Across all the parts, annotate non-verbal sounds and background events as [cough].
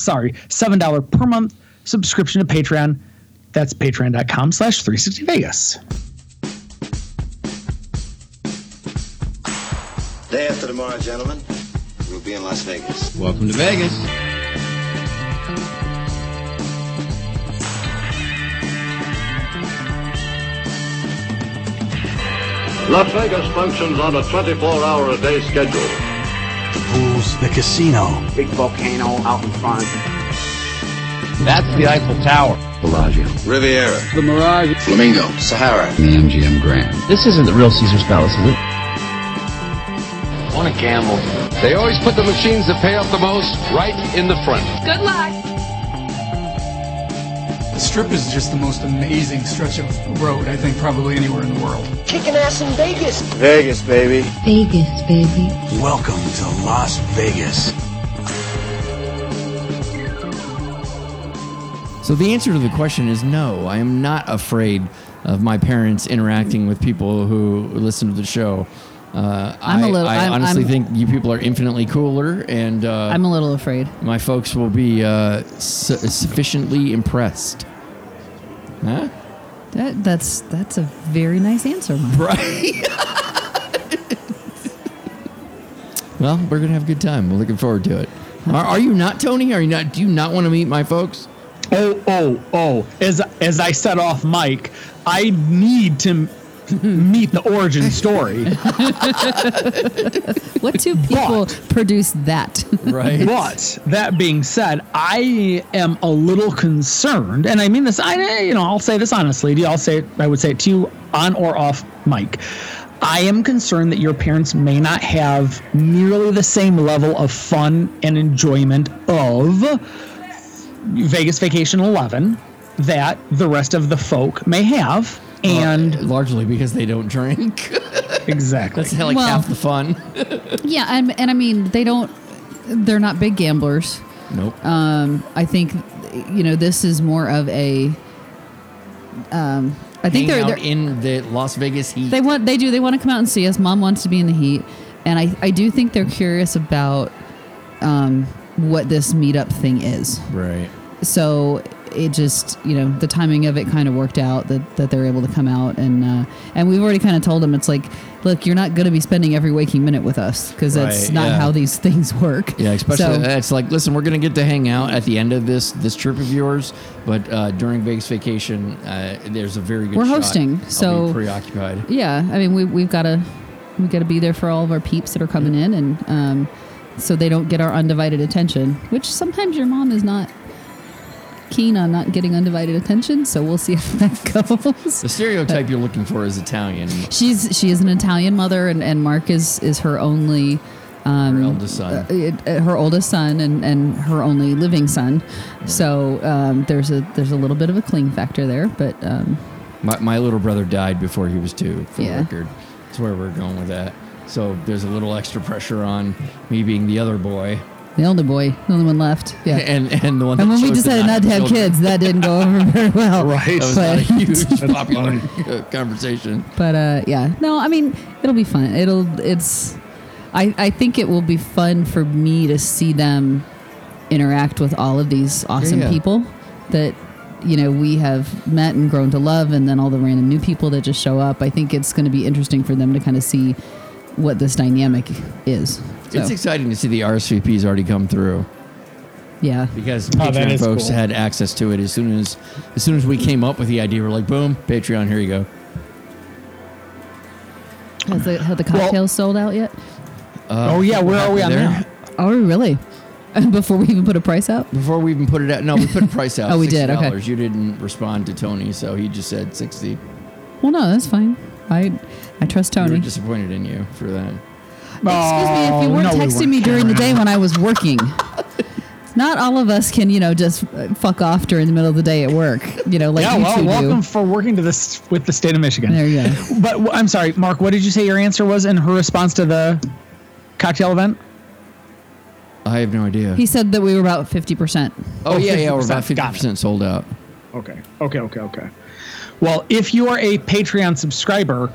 sorry, $7 per month subscription to Patreon. That's patreon.com slash 360 Vegas. Day after tomorrow, gentlemen, we'll be in Las Vegas. Welcome to Vegas. Las Vegas functions on a 24-hour a day schedule. The the casino. Big volcano out in front. That's the Eiffel Tower. Bellagio. Riviera. The Mirage. Flamingo. Sahara. The MGM Grand. This isn't the real Caesar's Palace, is it? Want to gamble? They always put the machines that pay off the most right in the front. Good luck. The Strip is just the most amazing stretch of road, I think, probably anywhere in the world. Kicking ass in Vegas. Vegas, baby. Vegas, baby. Welcome to Las Vegas. So the answer to the question is no. I am not afraid of my parents interacting with people who listen to the show. Uh, I'm I- a little- I I'm- honestly I'm- think you people are infinitely cooler, and uh, I'm a little afraid. my folks will be uh, su- sufficiently impressed. Huh? That, that's that's a very nice answer, Mike. [laughs] Right. well, we're gonna have a good time. We're looking forward to it. Are, are you not, Tony? Are you not? Do you not want to meet my folks? Oh, oh, oh. As, as I set off Mike, I need to m- meet the origin story. [laughs] What two people produce that? Right. But that being said, I am a little concerned, and I mean this. I, you know, I'll say this honestly. to. I'll say it. I would say it to you on or off mic. I am concerned that your parents may not have nearly the same level of fun and enjoyment of Vegas Vacation 11 that the rest of the folk may have. And largely because they don't drink. [laughs] exactly. That's like Well- half the fun. yeah, and and I mean they don't. They're not big gamblers. Nope. Um, I think you know this is more of a. Um, I think they're, out they're in the Las Vegas heat. they want they do they want to come out and see us. Mom wants to be in the heat, and I I do think they're curious about um, what this meetup thing is. right. so it just you know the timing of it kind of worked out that, that they're able to come out and uh, and we've already kind of told them it's like look you're not going to be spending every waking minute with us because that's Right, not yeah. how these [laughs] things work Yeah, especially So- it's like, listen, we're gonna get to hang out at the end of this this trip of yours, but uh, during Vegas vacation, uh, there's a very good. We're hosting, so- preoccupied. yeah i mean we, we've got to we got to be there for all of our peeps that are coming in and um, so they don't get our undivided attention which sometimes your mom is not keen on not getting undivided attention so we'll see [laughs] how that goes The stereotype you're looking for is Italian. She's she is an Italian mother, and, and Mark is is her only. Um, Her eldest son. uh, uh, her oldest son, and, and her only living son. So um, there's a there's a little bit of a cling factor there, but um, My, my little brother died before he was two. For Yeah. the record, that's where we're going with that. So there's a little extra pressure on me being the other boy, the only boy, the only one left. Yeah. [laughs] and and the one. And when we chose decided not to have children. kids, that didn't go over [laughs] very well. Right. That was But- not a [laughs] huge popular uh, conversation. But uh, yeah, no, I mean it'll be fun. It'll it's, I I think it will be fun for me to see them interact with all of these awesome yeah. people that you know we have met and grown to love, and then all the random new people that just show up. I think it's going to be interesting for them to kind of see what this dynamic is. So, It's exciting to see the RSVPs already come through. yeah, because Oh, Patreon is folks cool. had access to it as soon as as soon as we came up with the idea. We're like, boom, Patreon, here you go. has the have the cocktails sold out yet? Uh, oh, yeah. Where are we on there? that? Oh, really? [laughs] Before we even put a price out? Before we even put it out, no, we put a price [laughs] out. Oh, we did, okay. You didn't respond to Tony, so he just said sixty. Well, no, that's fine. I I trust We Tony. were disappointed in you for that. Excuse me, if you Oh, weren't no, we texting weren't, me during the day when I was working. [laughs] not all of us can, you know, just uh, fuck off during the middle of the day at work. You know, like yeah, you well, two welcome do. for working to this with the state of Michigan. There you go. But w- I'm sorry, Mark. What did you say your answer was in her response to the cocktail event? I have no idea. He said that we were about fifty percent. oh, oh, yeah, yeah, we're about 50%. 50% sold out. Okay. Okay. Okay. Okay. Well, if you are a Patreon subscriber,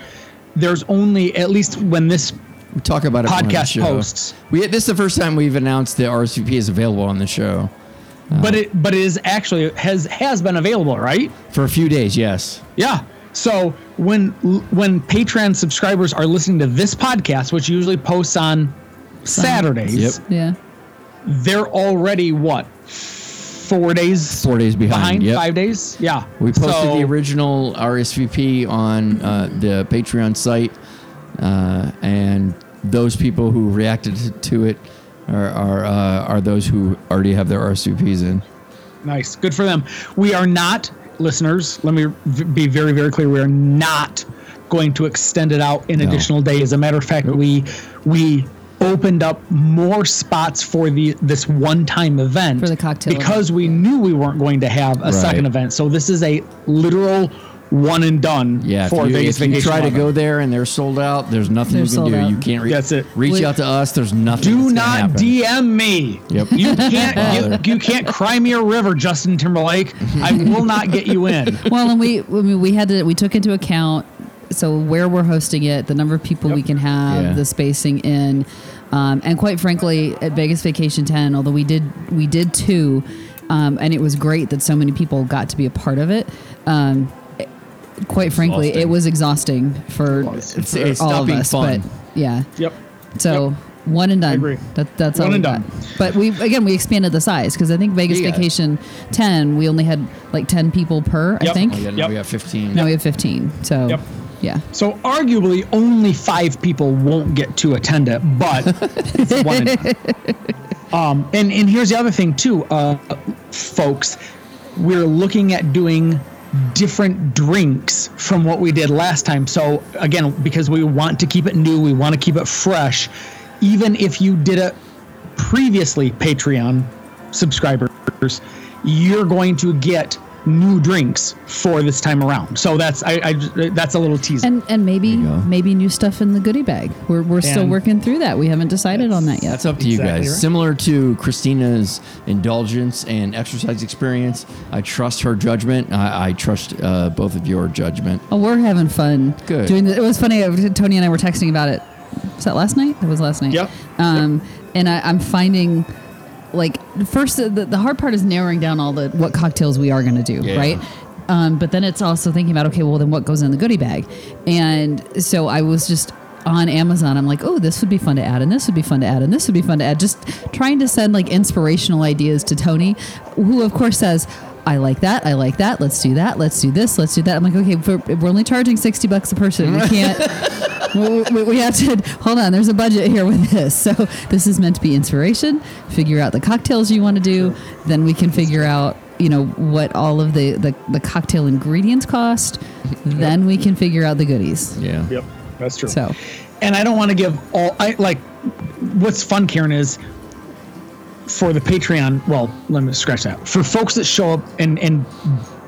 there's only at least when this We talk about it more the Podcast posts. We, this is the first time we've announced that RSVP is available on the show. Uh, but it but it is actually has has been available, right? For a few days, yes. Yeah. So when when Patreon subscribers are listening to this podcast, which usually posts on Saturdays, Yep. Yeah. they're already what four days Four days behind. yep. five days. Yeah, We posted So- the original RSVP on uh, the Patreon site, uh, and those people who reacted to it are are, uh, are those who already have their RSVPs in. Nice. Good for them. We are not, listeners, let me be very, very clear. We are not going to extend it out in No. additional days. As a matter of fact, we we opened up more spots for the this one time event For the cocktail because we knew we weren't going to have a second event. So this is a literal one and done Yeah, for if you, Vegas if you try to go there and they're sold out, there's nothing They're you can do. out. You can't re- That's it. reach We- out to us. There's nothing. Do that's not happen. DM me. Yep. You [laughs] can't. you, you can't cry me a river, Justin Timberlake. I will not get you in. [laughs] well, and we I mean, we had to we took into account so where we're hosting it, the number of people we can have, Yeah. the spacing in, um, and quite frankly, at Vegas Vacation Ten, although we did we did two, um, and it was great that so many people got to be a part of it. Um, it- quite frankly, it was exhausting for, It's- for it's all of us, fun. but yeah. Yep. So one and done. agree. That, that's One all we and got. done. But we again we expanded the size because I think Vegas Yeah. Vacation ten we only had like ten people per. I think Oh, yeah, now Yep. we have 15. now we have fifteen. So Yep. Yeah. So arguably, only five people won't get to attend it, but [laughs] it's one and. Um, and and here's the other thing too, uh, folks. We're looking at doing different drinks from what we did last time. So again, because we want to keep it new, we want to keep it fresh. Even if you did it previously, Patreon subscribers, you're going to get new drinks for this time around. So that's I, I that's a little teaser. And and maybe maybe new stuff in the goodie bag. We're we're still working through that. We haven't decided on that yet. That's up to you guys. right. Similar to Christina's indulgence and exercise experience, I trust her judgment. I, I trust uh, both of your judgment. Oh, we're having fun. Good. Doing the, it was funny. uh, Tony and I were texting about it. Was that last night? That was last night. Yep. Um, and I, I'm finding, like, first the, the hard part is narrowing down all the what cocktails we are going to do, Yeah. right? Um, but then it's also thinking about okay, well then what goes in the goodie bag, and so I was just on Amazon. I'm like, oh, this would be fun to add, and this would be fun to add, and this would be fun to add. Just trying to send like inspirational ideas to Tony, who of course says. I like that. I like that. Let's do that. Let's do this. Let's do that. I'm like, okay, we're, we're only charging 60 bucks a person. We can't, [laughs] we, we- we have to, hold on, there's a budget here with this. So this is meant to be inspiration. Figure out the cocktails you want to do. Then we can figure out, you know, what all of the, the, the cocktail ingredients cost. [laughs] Then we can figure out the goodies. Yeah. Yep, that's true. So and I don't want to give all. I like what's fun, Karen, is for the Patreon. Well, let me scratch that. For folks that show up and and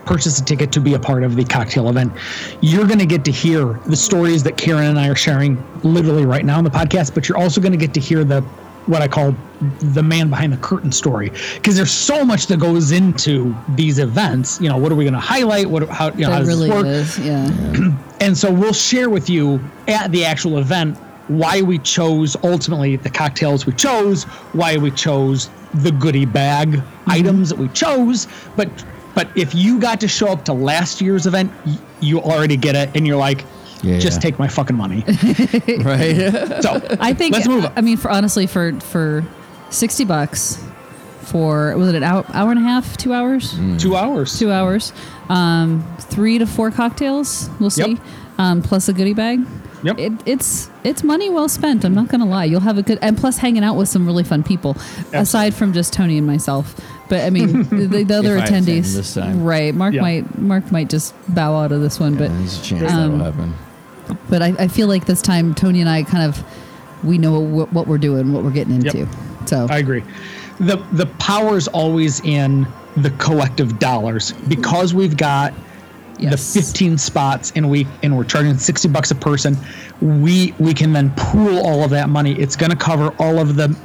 purchase a ticket to be a part of the cocktail event, you're going to get to hear the stories that Karen and I are sharing literally right now in the podcast. But you're also going to get to hear the what I call the man behind the curtain story because there's so much that goes into these events. You know, what are we going to highlight? What how you know how does really this work? is. Yeah. [clears throat] And so we'll share with you at the actual event why we chose ultimately the cocktails we chose, why we chose the goodie bag Mm-hmm. items that we chose. But but if you got to show up to last year's event, you already get it, and you're like, Yeah, just yeah. take my fucking money. [laughs] Right. So I think let's move on. I mean, for honestly, for for sixty bucks, for was it an hour, hour and a half, two hours, Mm. two hours. two hours, um, three to four cocktails. We'll see, Yep. um, plus a goodie bag. Yep. It, it's it's money well spent. I'm not gonna lie. You'll have a good and plus hanging out with some really fun people, aside from just Tony and myself. But I mean, [laughs] the, the other If I attendees, this time. right? Mark Yeah. might Mark might just bow out of this one, but There's a chance Um, that'll happen. but I, I feel like this time Tony and I kind of we know what, what we're doing, what we're getting into. So I agree. the the power's always in the collective dollars because we've got Yes. the 15 spots in a week and we're charging 60 bucks a person we we can then pool all of that money it's going to cover all of the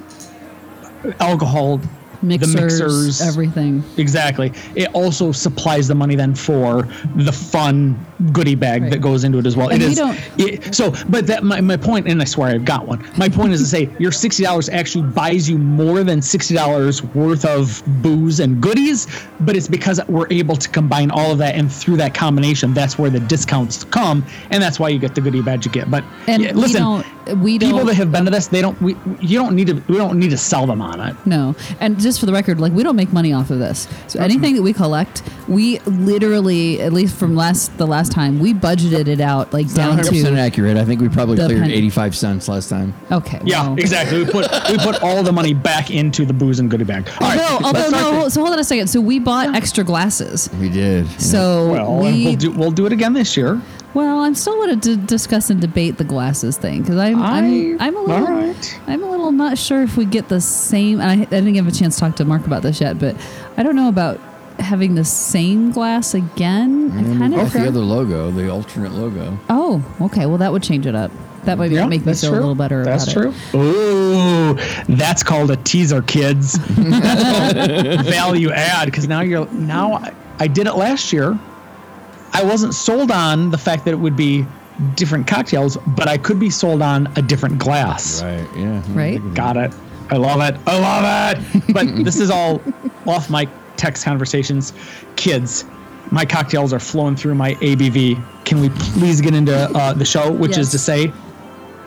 alcohol Mixers, the mixers everything. exactly. It also supplies the money then for the fun goodie bag Right. that goes into it as well. And it we is don't- it, so but that my, my point and i swear i've got one. My point is to say your $60 actually buys you more than $60 worth of booze and goodies but it's because we're able to combine all of that and through that combination that's where the discounts come and that's why you get the goodie badge you get. But And yeah, we listen don't- we people don't- that have been to this they don't we you don't need to we don't need to sell them on it. No, and just for the record, like we don't make money off of this. So anything that we collect, we literally, at least from last the last time, we budgeted it out like down 100 percent to. accurate. I think we probably cleared penny. 85 cents last time. Okay. yeah well- exactly we put we put all the money back into the booze and goodie bag all right Although, although let's start no, the- so hold on a second. So we bought extra glasses. We did. So well we we'll do we'll do it again this year Well, I'm still going to d- discuss and debate the glasses thing because I'm, I- I'm I'm a little all right. I'm a little not sure if we get the same. And I, I didn't have a chance to talk to Mark about this yet, but I don't know about having the same glass again. I mm, kind With of the other logo, the alternate logo. oh okay. Well, that would change it up. That might Yeah, make me feel true. a little better. About it. That's about true. Ooh, that's called a teaser, kids. [laughs] Value add because now you're now. I, I did it last year. I wasn't sold on the fact that it would be different cocktails, but I could be sold on a different glass. Right. Yeah. Right. Got it. I love it. I love it. [laughs] But this is all off my text conversations. Kids, my cocktails are flowing through my ABV. Can we please get into uh, the show, which is to say,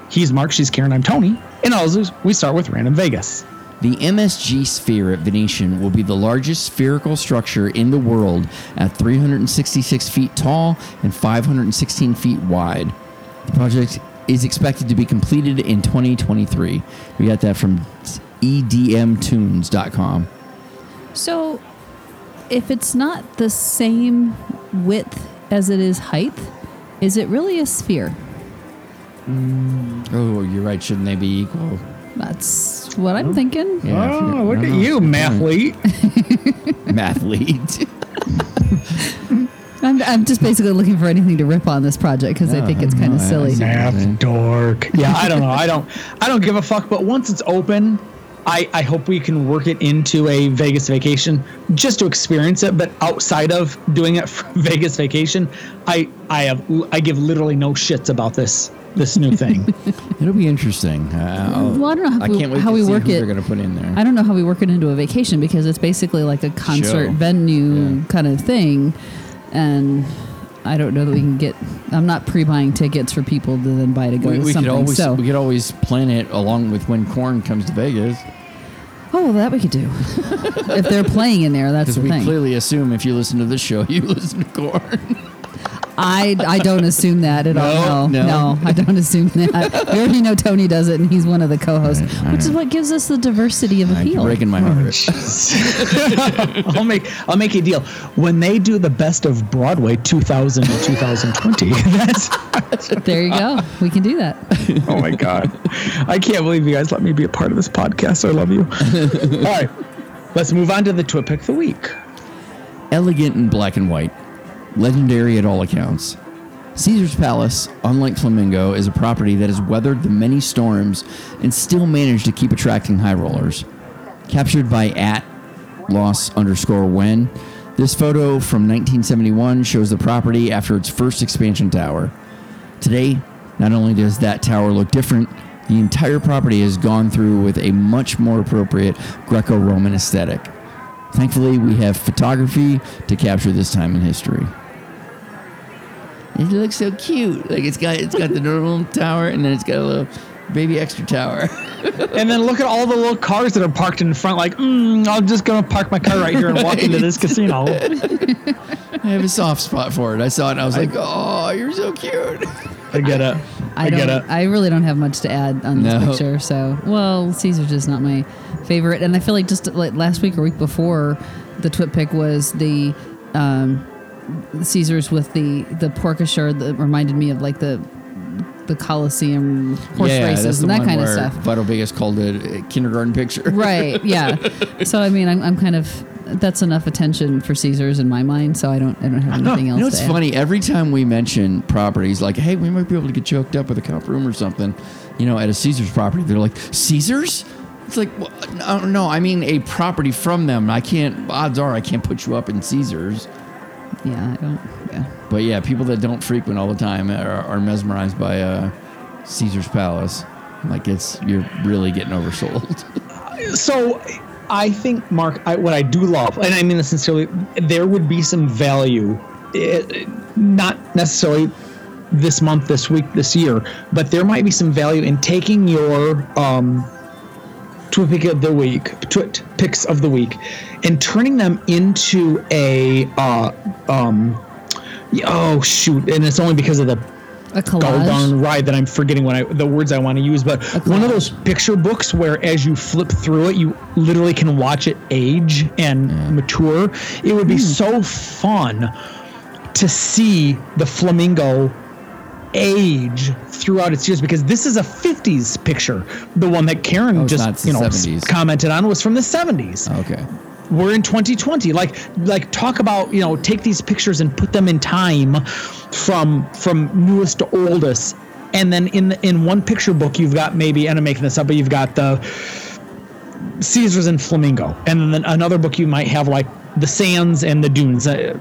he's Mark, she's Karen, I'm Tony. And as we start with Random Vegas. The MSG Sphere at Venetian will be the largest spherical structure in the world at 366 feet tall and 516 feet wide. The project is expected to be completed in 2023. We got that from edmtunes.com. So, if it's not the same width as it is height, is it really a sphere? Mm, oh, you're right. Shouldn't they be equal? That's what I'm thinking. Oh, yeah, Oh, look at you, mathlete. Mathlete. [laughs] [laughs] I'm, I'm just basically looking for anything to rip on this project because I think it's kind of I- I silly. Math dork. [laughs] Yeah, I don't know. I don't. I don't give a fuck. But once it's open, I I hope we can work it into a Vegas vacation just to experience it. But outside of doing it for Vegas vacation, I I have I give literally no shits about this this new thing. [laughs] It'll be interesting. Uh, Well, I don't know how I we- can't wait how to we work who it. They're going to put in there. I don't know how we work it into a vacation because it's basically like a concert Show. venue Yeah. kind of thing, and I don't know that we can get. I'm not pre-buying tickets for people to then buy to go we, to we something. could always so, we could always plan it along with when Korn comes to Vegas oh, well, that we could do [laughs] if they're playing in there. That's the we thing. clearly assume if you listen to this show, [laughs] you listen to Korn. I I don't assume that at all. No, No, no. no, I don't assume that. We already know Tony does it, and he's one of the co-hosts, All right, all which is what gives us the diversity of You're appeal. breaking my heart. [laughs] I'll make I'll make a deal when they do the best of Broadway 2000 to 2020. [laughs] That's [laughs] There you go. We can do that. oh my god, I can't believe you guys let me be a part of this podcast. I love you. All right, let's move on to the Twit Pick of the Week. Elegant in black and white, legendary at all accounts. Caesar's Palace, unlike Flamingo, is a property that has weathered the many storms and still managed to keep attracting high rollers. Captured by at loss underscore when, this photo from 1971 shows the property after its first expansion tower. Today, not only does that tower look different, the entire property has gone through with a much more appropriate Greco Roman aesthetic. Thankfully, we have photography to capture this time in history. It looks so cute. Like it's got it's got the normal tower and then it's got a little baby extra tower. [laughs] And then look at all the little cars that are parked in front. Like, mm, I'm just gonna park my car right here and walk into this casino. [laughs] I have a soft spot for it. I saw it and I was like, "Oh, you're so cute." I get it. [laughs] I, I get don't. it. I really don't have much to add on this No. picture. So, well, Caesar's just not my favorite, and I feel like just like last week or week before, the twit pick was the um, Caesar's with the the pork that reminded me of like the the Coliseum horse yeah, races and that kind of stuff. Vital Vegas called it a kindergarten picture. right. [laughs] Yeah. So I mean, I'm, I'm kind of that's enough attention for Caesars in my mind. So I don't I don't have anything else. You know, it's funny. Every time we mention properties, like, hey, we might be able to get you hooked up with a comp room or something, you know, at a Caesars property, they're like, Caesars? It's like, well, no, no, I mean a property from them. I can't, odds are I can't put you up in Caesars. Yeah, I don't. Yeah. But yeah, people that don't frequent all the time are, are mesmerized by uh, Caesar's Palace. Like, it's, you're really getting oversold. [laughs] so I think, Mark, I, what I do love, and I mean this sincerely, there would be some value, eh, not necessarily this month, this week, this year, but there might be some value in taking your um, twit pick of the week, twit picks of the week, and turning them into a uh, um, oh shoot, and it's only because of the A collage. ride that I'm forgetting what I the words I want to use, but one of those picture books where as you flip through it, you literally can watch it age and mature. It would be so fun to see the flamingo age throughout its years because this is a 50s picture. The one that Karen Oh, just you know 70s. commented on was from the 70s okay. we're in 2020 like like talk about you know take these pictures and put them in time from from newest to oldest and then in the, in one picture book you've got maybe and i'm making this up but you've got the caesars and flamingo and then another book you might have like the sands and the dunes uh,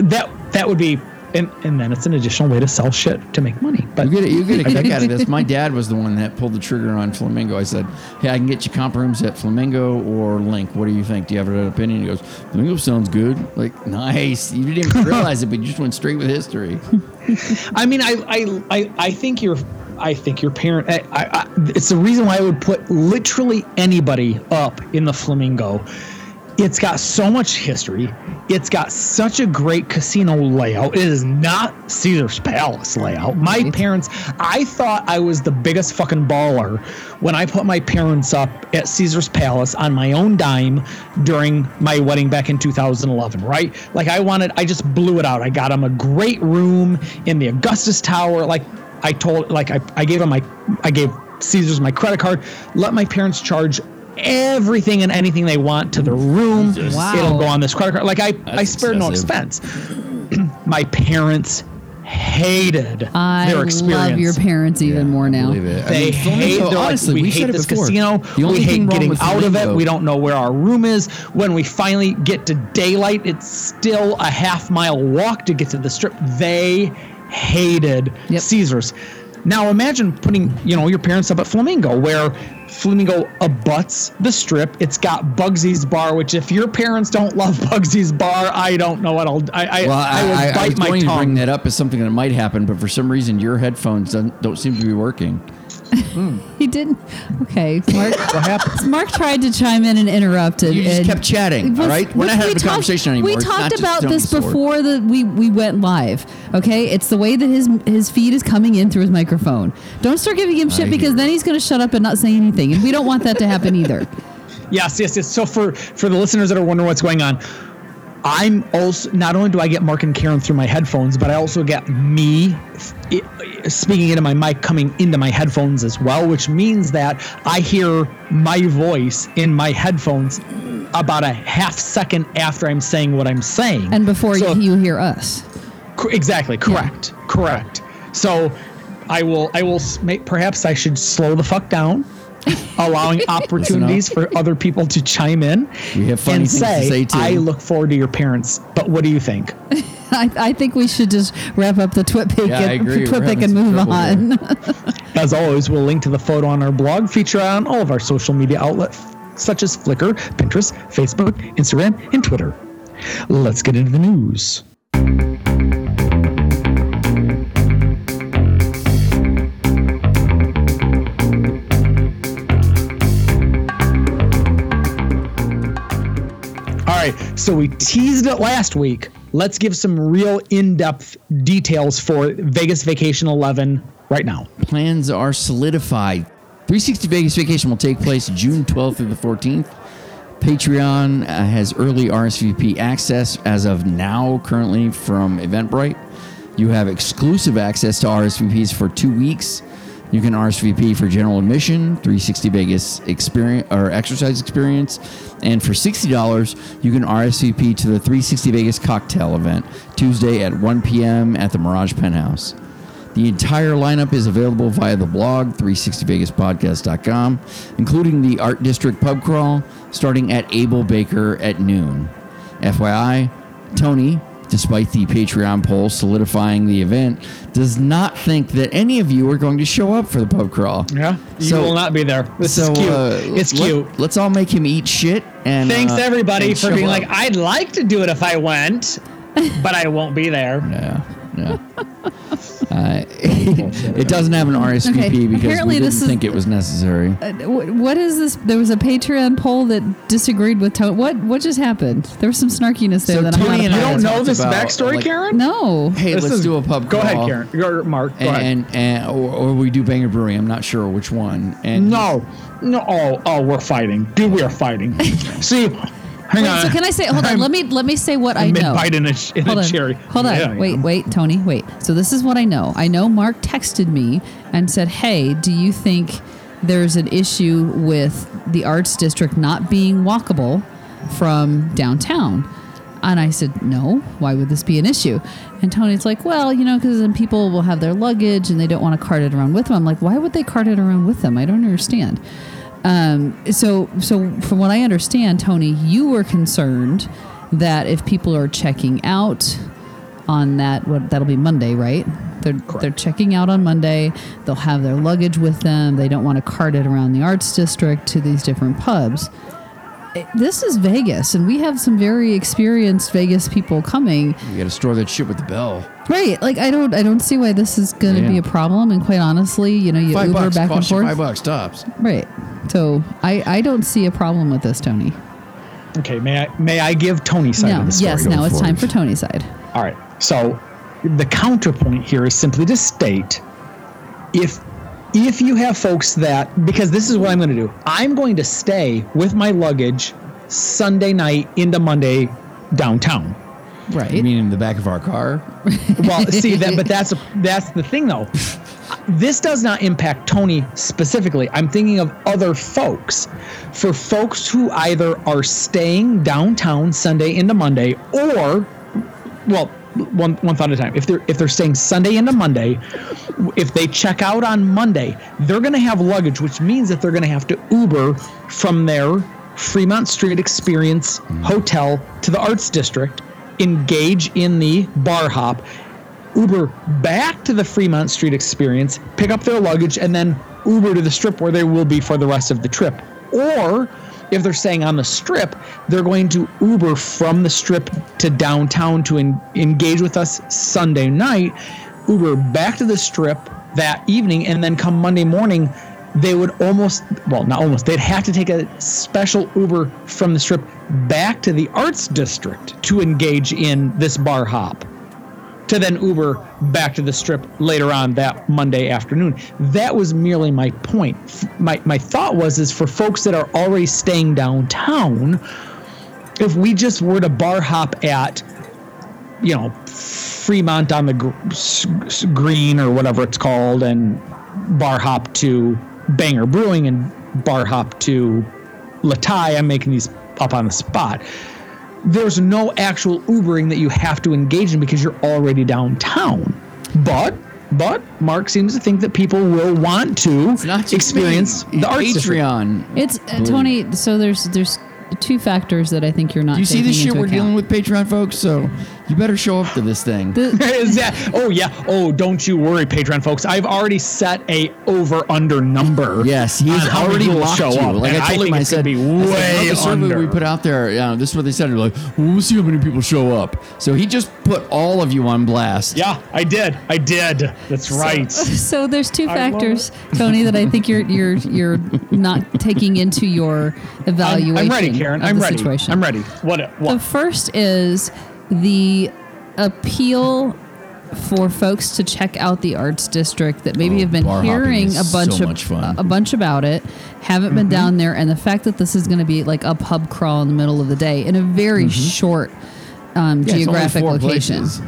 that that would be and, and then it's an additional way to sell shit to make money but You get, a, you get a kick out of this. My [laughs] dad was the one that pulled the trigger on Flamingo. I said, "Hey, I can get you comp rooms at Flamingo or LINQ. What do you think? Do you have an opinion?" He goes, "Flamingo sounds good. Like [laughs] nice. You didn't even realize it, but you just went straight with history." [laughs] I mean, I, I, I, I think your, I think your parent. I, I, it's the reason why I would put literally anybody up in the Flamingo. It's got so much history. It's got such a great casino layout. It is not Caesar's Palace layout. My mm-hmm. parents, I thought I was the biggest fucking baller when I put my parents up at Caesar's Palace on my own dime during my wedding back in 2011, right? Like I wanted, I just blew it out. I got them a great room in the Augustus Tower. Like I told, like I, I gave them my, I gave Caesar's my credit card. Let my parents charge everything and anything they want to the room. Wow. It'll go on this credit card. Like I, I That's spared no expense. [clears throat] my parents hated I their experience. love your parents even more now. Believe it. I They mean, hate. Flamingo, They're like, honestly, we, we hate said it this before. casino. The only We thing hate getting out of it. Flamingo- We don't know where our room is. When we finally get to daylight, it's still a half mile walk to get to the strip. They hated Yep. Caesars. Now imagine putting you know your parents up at Flamingo, where Flamingo abuts the strip. It's got Bugsy's Bar, which if your parents don't love Bugsy's Bar, I don't know what I'll. I I, Well, I, I, will I, I bite was my going to tongue. bring that up as something that might happen, but for some reason your headphones don't, don't seem to be working. Hmm. [laughs] He didn't. Okay, Mark. [laughs] what happened? [laughs] Mark tried to chime in and interrupted. And, You just and- kept chatting, was- all right? We're not having we a talked- conversation anymore. We It's talked about this Sword. before the we we went live. Okay, it's the way that his his feed is coming in through his microphone. Don't start giving him shit I because hear then he's going to shut up and not say anything, and we don't want that to happen either. Yes, yes, yes. So for for the listeners that are wondering what's going on, I'm also not only do I get Mark and Karen through my headphones, but I also get me speaking into my mic coming into my headphones as well, which means that I hear my voice in my headphones about a half second after I'm saying what I'm saying. And before So- you hear us, Exactly. Correct. Correct. So, I will. I will. Perhaps I should slow the fuck down, allowing opportunities for other people to chime in We have funny and things to say, say, too. "I look forward to your parents." But what do you think? [laughs] I, I think we should just wrap up the twit pick Yeah, and, twit pick and move on. [laughs] [laughs] As always, we'll link to the photo on our blog, feature on all of our social media outlets such as Flickr, Pinterest, Facebook, Instagram, and Twitter. Let's get into the news. Right, so we teased it last week. Let's give some real in depth details for Vegas Vacation 11 right now. Plans are solidified. 360 Vegas Vacation will take place June 12th through the 14th. Patreon uh, has early RSVP access as of now, currently from Eventbrite. You have exclusive access to RSVPs for two weeks. You can RSVP for general admission, 360 Vegas experience or exercise experience, and for sixty dollars, you can RSVP to the 360 Vegas cocktail event Tuesday at 1 p.m. at the Mirage Penthouse. The entire lineup is available via the blog 360vegaspodcast.com, including the Art District pub crawl starting at Able Baker at noon. FYI, Tony, despite the Patreon poll solidifying the event, does not think that any of you are going to show up for the pub crawl. Yeah, you So- will not be there. This so is cute. uh, it's let- cute. Let's all make him eat shit and Thanks uh, everybody and for being up. like, I'd like to do it if I went, but I won't be there. [laughs] Yeah, yeah. [laughs] Uh, [laughs] it doesn't have an RSVP Okay, because apparently we didn't this is- think it was necessary. Uh, what is this? There was a Patreon poll that disagreed with Tony. What what just happened? There was some snarkiness there So that I'm Tony not and I You don't know this about, backstory, like- Karen? No. Hey, This let's is- do a pub Go ahead. Karen. Or Mark. Go ahead. and, and or, or we do Banger Brewing. I'm not sure which one. And No, no. Oh, oh, we're fighting, dude. We are fighting. [laughs] See, hang Wait, on. so can I say? Hold on. I'm Let me let me say what I know. bite in a, in Hold a on. cherry. Hold on. Yeah, I wait, wait, Tony, wait. So this is what I know. I know Mark texted me and said, "Hey, do you think there's an issue with the arts district not being walkable from downtown?" And I said, "No. Why would this be an issue?" And Tony's like, "Well, you know, because then people will have their luggage and they don't want to cart it around with them." I'm like, "Why would they cart it around with them? I don't understand." Um, so, so from what I understand, Tony, you were concerned that if people are checking out on that, what that'll be Monday, right? They're they're checking out on Monday. They'll have their luggage with them. They don't want to cart it around the arts district to these different pubs. It- This is Vegas, and we have some very experienced Vegas people coming. you got to store that shit with the bell. Right? Like I don't, I don't see why this is going to Yeah. be a problem. And quite honestly, you know, you Five Uber bucks back and forth. five bucks tops. Right. So I, I don't see a problem with this, Tony. Okay, may I may I give Tony's side No. of the story? Yes. Now it's time for Tony's side. All right. So the counterpoint here is simply to state if if you have folks that because this is what I'm going to do. I'm going to stay with my luggage Sunday night into Monday downtown. Right. You mean in the back of our car? [laughs] Well, see that but that's that's the thing though. This does not impact Tony specifically. I'm thinking of other folks. For folks who either are staying downtown Sunday into Monday or well, one one thought at a time. If they're if they're staying Sunday into Monday, if they check out on Monday, they're going to have luggage, which means that they're going to have to Uber from their Fremont Street Experience mm-hmm. hotel to the Arts District, engage in the bar hop, Uber back to the Fremont Street Experience, pick up their luggage, and then Uber to the strip where they will be for the rest of the trip. Or if they're staying on the strip, they're going to Uber from the strip to downtown to en- engage with us Sunday night, Uber back to the strip that evening, and then come Monday morning. They would almost, well, not almost, they'd have to take a special Uber from the strip back to the arts district to engage in this bar hop to then Uber back to the strip later on that Monday afternoon. That was merely my point. My my thought was is for folks that are already staying downtown, if we just were to bar hop at, you know, Fremont on the gr- green or whatever it's called, and bar hop to Banger Brewing and bar hop to Latai. I'm making these up on the spot there's no actual Ubering that you have to engage in because you're already downtown. But but Mark seems to think that people will want to not experience the arts district. Patreon. It's uh, Tony. So there's there's two factors that I think you're not. Do you see this shit into we're account. dealing with, Patreon folks? So you better show up to this thing. [laughs] Is that? Oh yeah. Oh, don't you worry, Patreon folks. I've already set a over under number. Yes, he on has how many already will locked show you. up, Like and I told him, think I it's gonna said, be I said, way the survey under. we put out there. Yeah, this is what they said. They're like, well, we'll see how many people show up. So he just put all of you on blast. Yeah, I did. I did. That's right. [laughs] so there's two I factors, Tony, that I think you're you're you're not taking into your I'm, evaluation. I'm ready, Karen. of I'm the ready. Situation. I'm ready. What? The first is the appeal for folks to check out the arts district that maybe Oh, have been hearing a bunch so of a bunch about it, haven't Mm-hmm. been down there, and the fact that this is going to be like a pub crawl in the middle of the day in a very short um, Mm-hmm. Yeah, geographic location. places.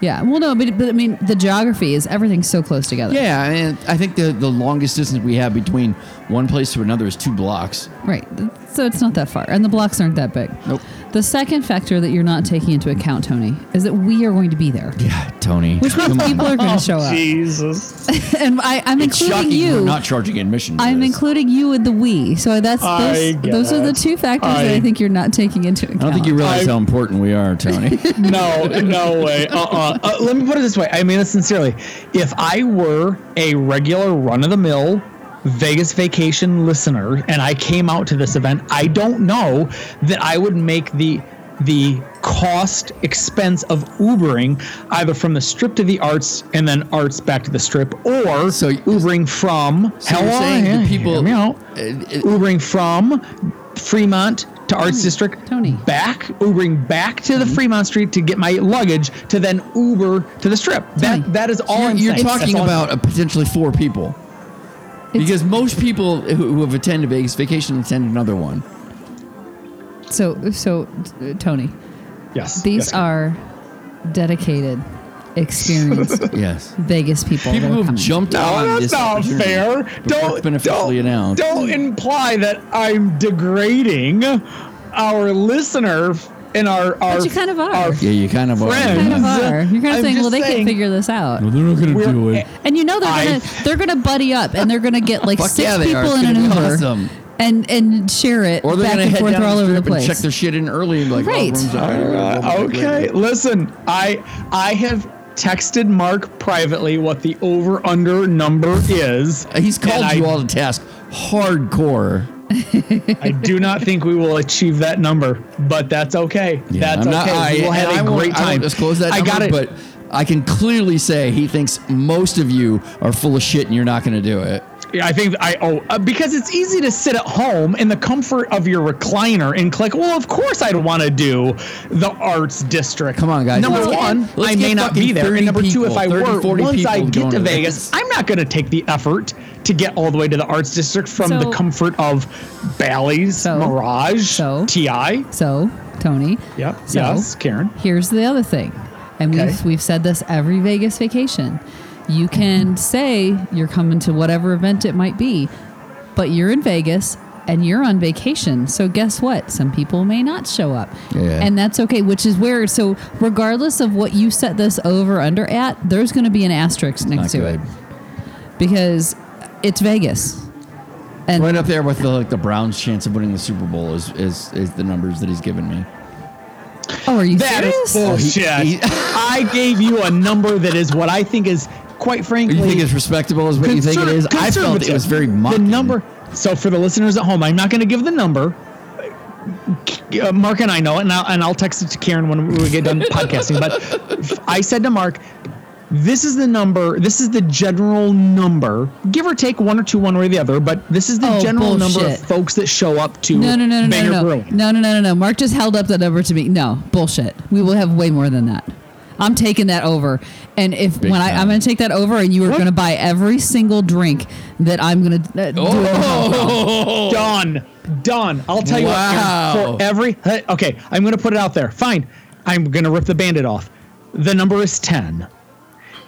Yeah. Well, no, but, but I mean, the geography is everything's so close together. Yeah, and I think the the longest distance we have between one place to another is two blocks. Right. So it's not that far, and the blocks aren't that big. Nope. The second factor that you're not taking into account, Tony, is that we are going to be there, Yeah, Tony. which means people are going to show up. [laughs] Jesus. [laughs] And I, I'm it's including you. we're not charging admission. I'm this. including you in the we. So that's I those, those are the two factors that I- I think you're not taking into account. I don't think you realize I- how important we are, Tony. [laughs] no, no way. Uh-uh. Uh, let me put it this way. I mean it sincerely. If I were a regular run of the mill Vegas vacation listener and I came out to this event, I don't know that I would make the the cost expense of Ubering either from the strip to the arts and then arts back to the strip or So- Ubering from So you're Hell saying on, the yeah, people- out. Uh, uh, Ubering from Fremont to Arts District, Tony. back, Ubering back to the Fremont Street to get my luggage, to then Uber to the Strip. Tony. That that is all you're I'm you're talking That's about potentially four people. [laughs] Because most people who, who have attended Vegas vacation attend another one. So, so uh, Tony, yes. these yes. are dedicated, experienced [laughs] Yes. Vegas people. People are who have coming. jumped No, on that's this not opportunity fair. before Don't it's been officially don't, announced. Don't imply that I'm degrading our listener and our our. you kind of are. our Yeah, you kind of Friends. are. kind of are. You're kind of I'm saying, well, they saying- can't figure this out. they're not going to do it. And you know they're I- gonna they're gonna buddy up and they're gonna get like six yeah, people in an gonna Uber awesome. and and share it Or they're back going to and head forth down all the over the strip and place. check their shit in early and be like, Right. oh, rooms are- Uh, okay, listen. I I have texted Mark privately what the over under number is. He's called you I, all to task hardcore. I do not think we will achieve that number, but that's okay. Yeah, that's I'm not- okay. I, we will have a great I won't time. disclose that I number, got it. but I can clearly say he thinks most of you are full of shit and you're not going to do it. Yeah, I think I oh uh, because it's easy to sit at home in the comfort of your recliner and click. Well, of course I'd want to do the arts district. Come on, guys. Number Let's one, let's I may not be fucking there. 30 And number two, if I 30, were, 40 once I get to to Vegas, Vegas. I'm not going to take the effort to get all the way to the arts district from the comfort of Bally's, So- Mirage, so- TI. So, Tony, Yep. So- yes, Karen. here's the other thing, and Okay. we've we've said this every Vegas vacation. You can say you're coming to whatever event it might be, but you're in Vegas and you're on vacation. So guess what? Some people may not show up. Yeah. And that's okay, which is where so regardless of what you set this over under at, there's going to be an asterisk next to good. it because it's Vegas. And Right up there with the like the Browns' chance of winning the Super Bowl is is, is the numbers that he's given me. oh, are you That is serious? bullshit. Oh, he- I gave you a number that is what I think is quite frankly. You think it's respectable is what you think it is. I felt it was very much The number. So for the listeners at home, I'm not going to give the number. Uh, Mark and I know it, and I'll, and I'll text it to Karen when we get done [laughs] podcasting. But I said to Mark, "This is the number. This is the general number, give or take one or two, one way or the other. But this is the Oh, general number bullshit. of folks that show up to No, no, no, no, Banger no, no, Brewing. no, no, no, no, no. Mark just held up the number to me. No, bullshit. We will have way more than that. I'm taking that over. And if Big when I, time. I'm going to take that over, and you are going to buy every single drink that I'm going to uh, do. Oh, Done. Done. I'll tell you Wow. what. For every okay, I'm going to put it out there. Fine. I'm going to rip the bandit off. The number is ten.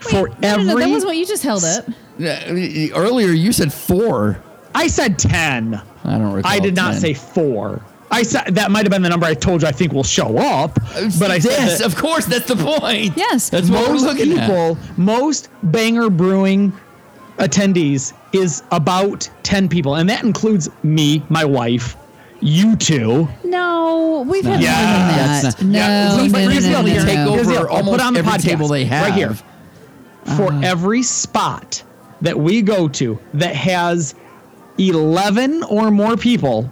For No, every, no, no, that wasn't what you just held up. earlier you said four. I said ten. I don't recall. I did not 10. say four. I said that might have been the number I told you I think will show up, but I said yes, that of course, that's the point. Yes. that's what we're most looking at. people, most banger brewing attendees is about ten people, and that includes me, my wife, you two. No, we've had not- more Yeah, than that. not- No, yeah, no, so- no, but no, the no, other no, take no. over Here's. I'll almost put on the every podcast, table they have. right here. For uh-huh. every spot that we go to that has 11 or more people,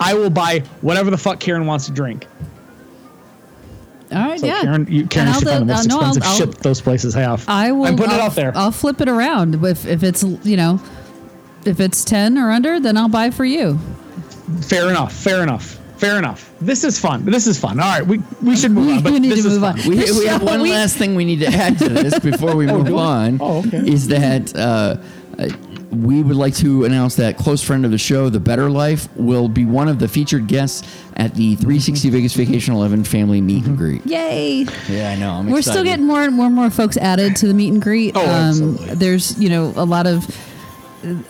I will buy whatever the fuck Karen wants to drink. All right, So yeah. Karen, you, Karen And should find the most uh, no, I'll- expensive I'll- shit that those places have. I will. I'm putting I'll, it out there. I'll flip it around. If if it's you know, if it's ten or under, then I'll buy for you. fair enough. Fair enough. Fair enough. This is fun. This is fun. All right, we we should move [laughs] on. But we need this to is move on. We, we have one we- last thing we need to add to this before we [laughs] move on. Oh, okay. Is that uh, uh, we would like to announce that close friend of the show, The Better Life, will be one of the featured guests at the 360 Vegas Vacation 11 family meet and greet. Yay! Yeah, I know. I'm We're excited. still getting more and more and more folks added to the meet and greet. Um, Oh, absolutely. There's, you know, a lot of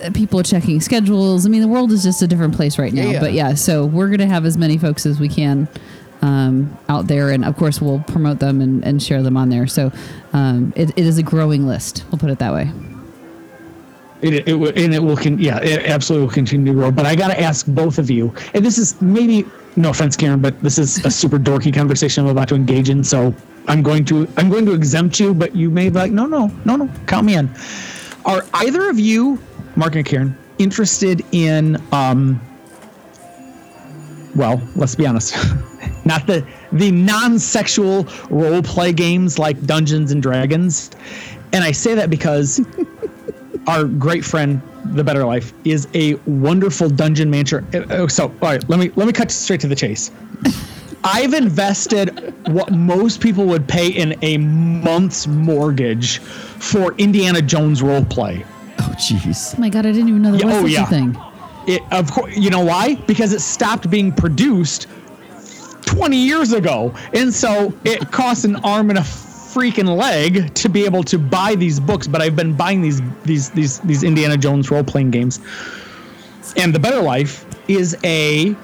uh, people checking schedules. I mean, the world is just a different place right now. Yeah, yeah. But yeah, so we're going to have as many folks as we can um, out there. And of course, we'll promote them and, and share them on there. So um, it, it is a growing list. We'll put it that way. It, it, will- and it will con- yeah it absolutely will continue to grow. But i got to ask both of you and this is maybe no offense karen but this is a super dorky conversation i'm about to engage in so i'm going to i'm going to exempt you but you may be like no no no no count me in. Are either of you mark and karen interested in um well let's be honest [laughs] not the the non-sexual role play games like dungeons and dragons? And i say that because our great friend the better life is a wonderful dungeon manager uh, so all right let me let me cut straight to the chase [laughs] i've invested what most people would pay in a month's mortgage for indiana jones role play Oh, jeez. Oh my God, I didn't even know there Yeah, was oh, such yeah. a thing. it of course you know why because it stopped being produced 20 years ago and so it costs an arm and a freaking leg to be able to buy these books but i've been buying these these these these indiana jones role-playing games and the better life is a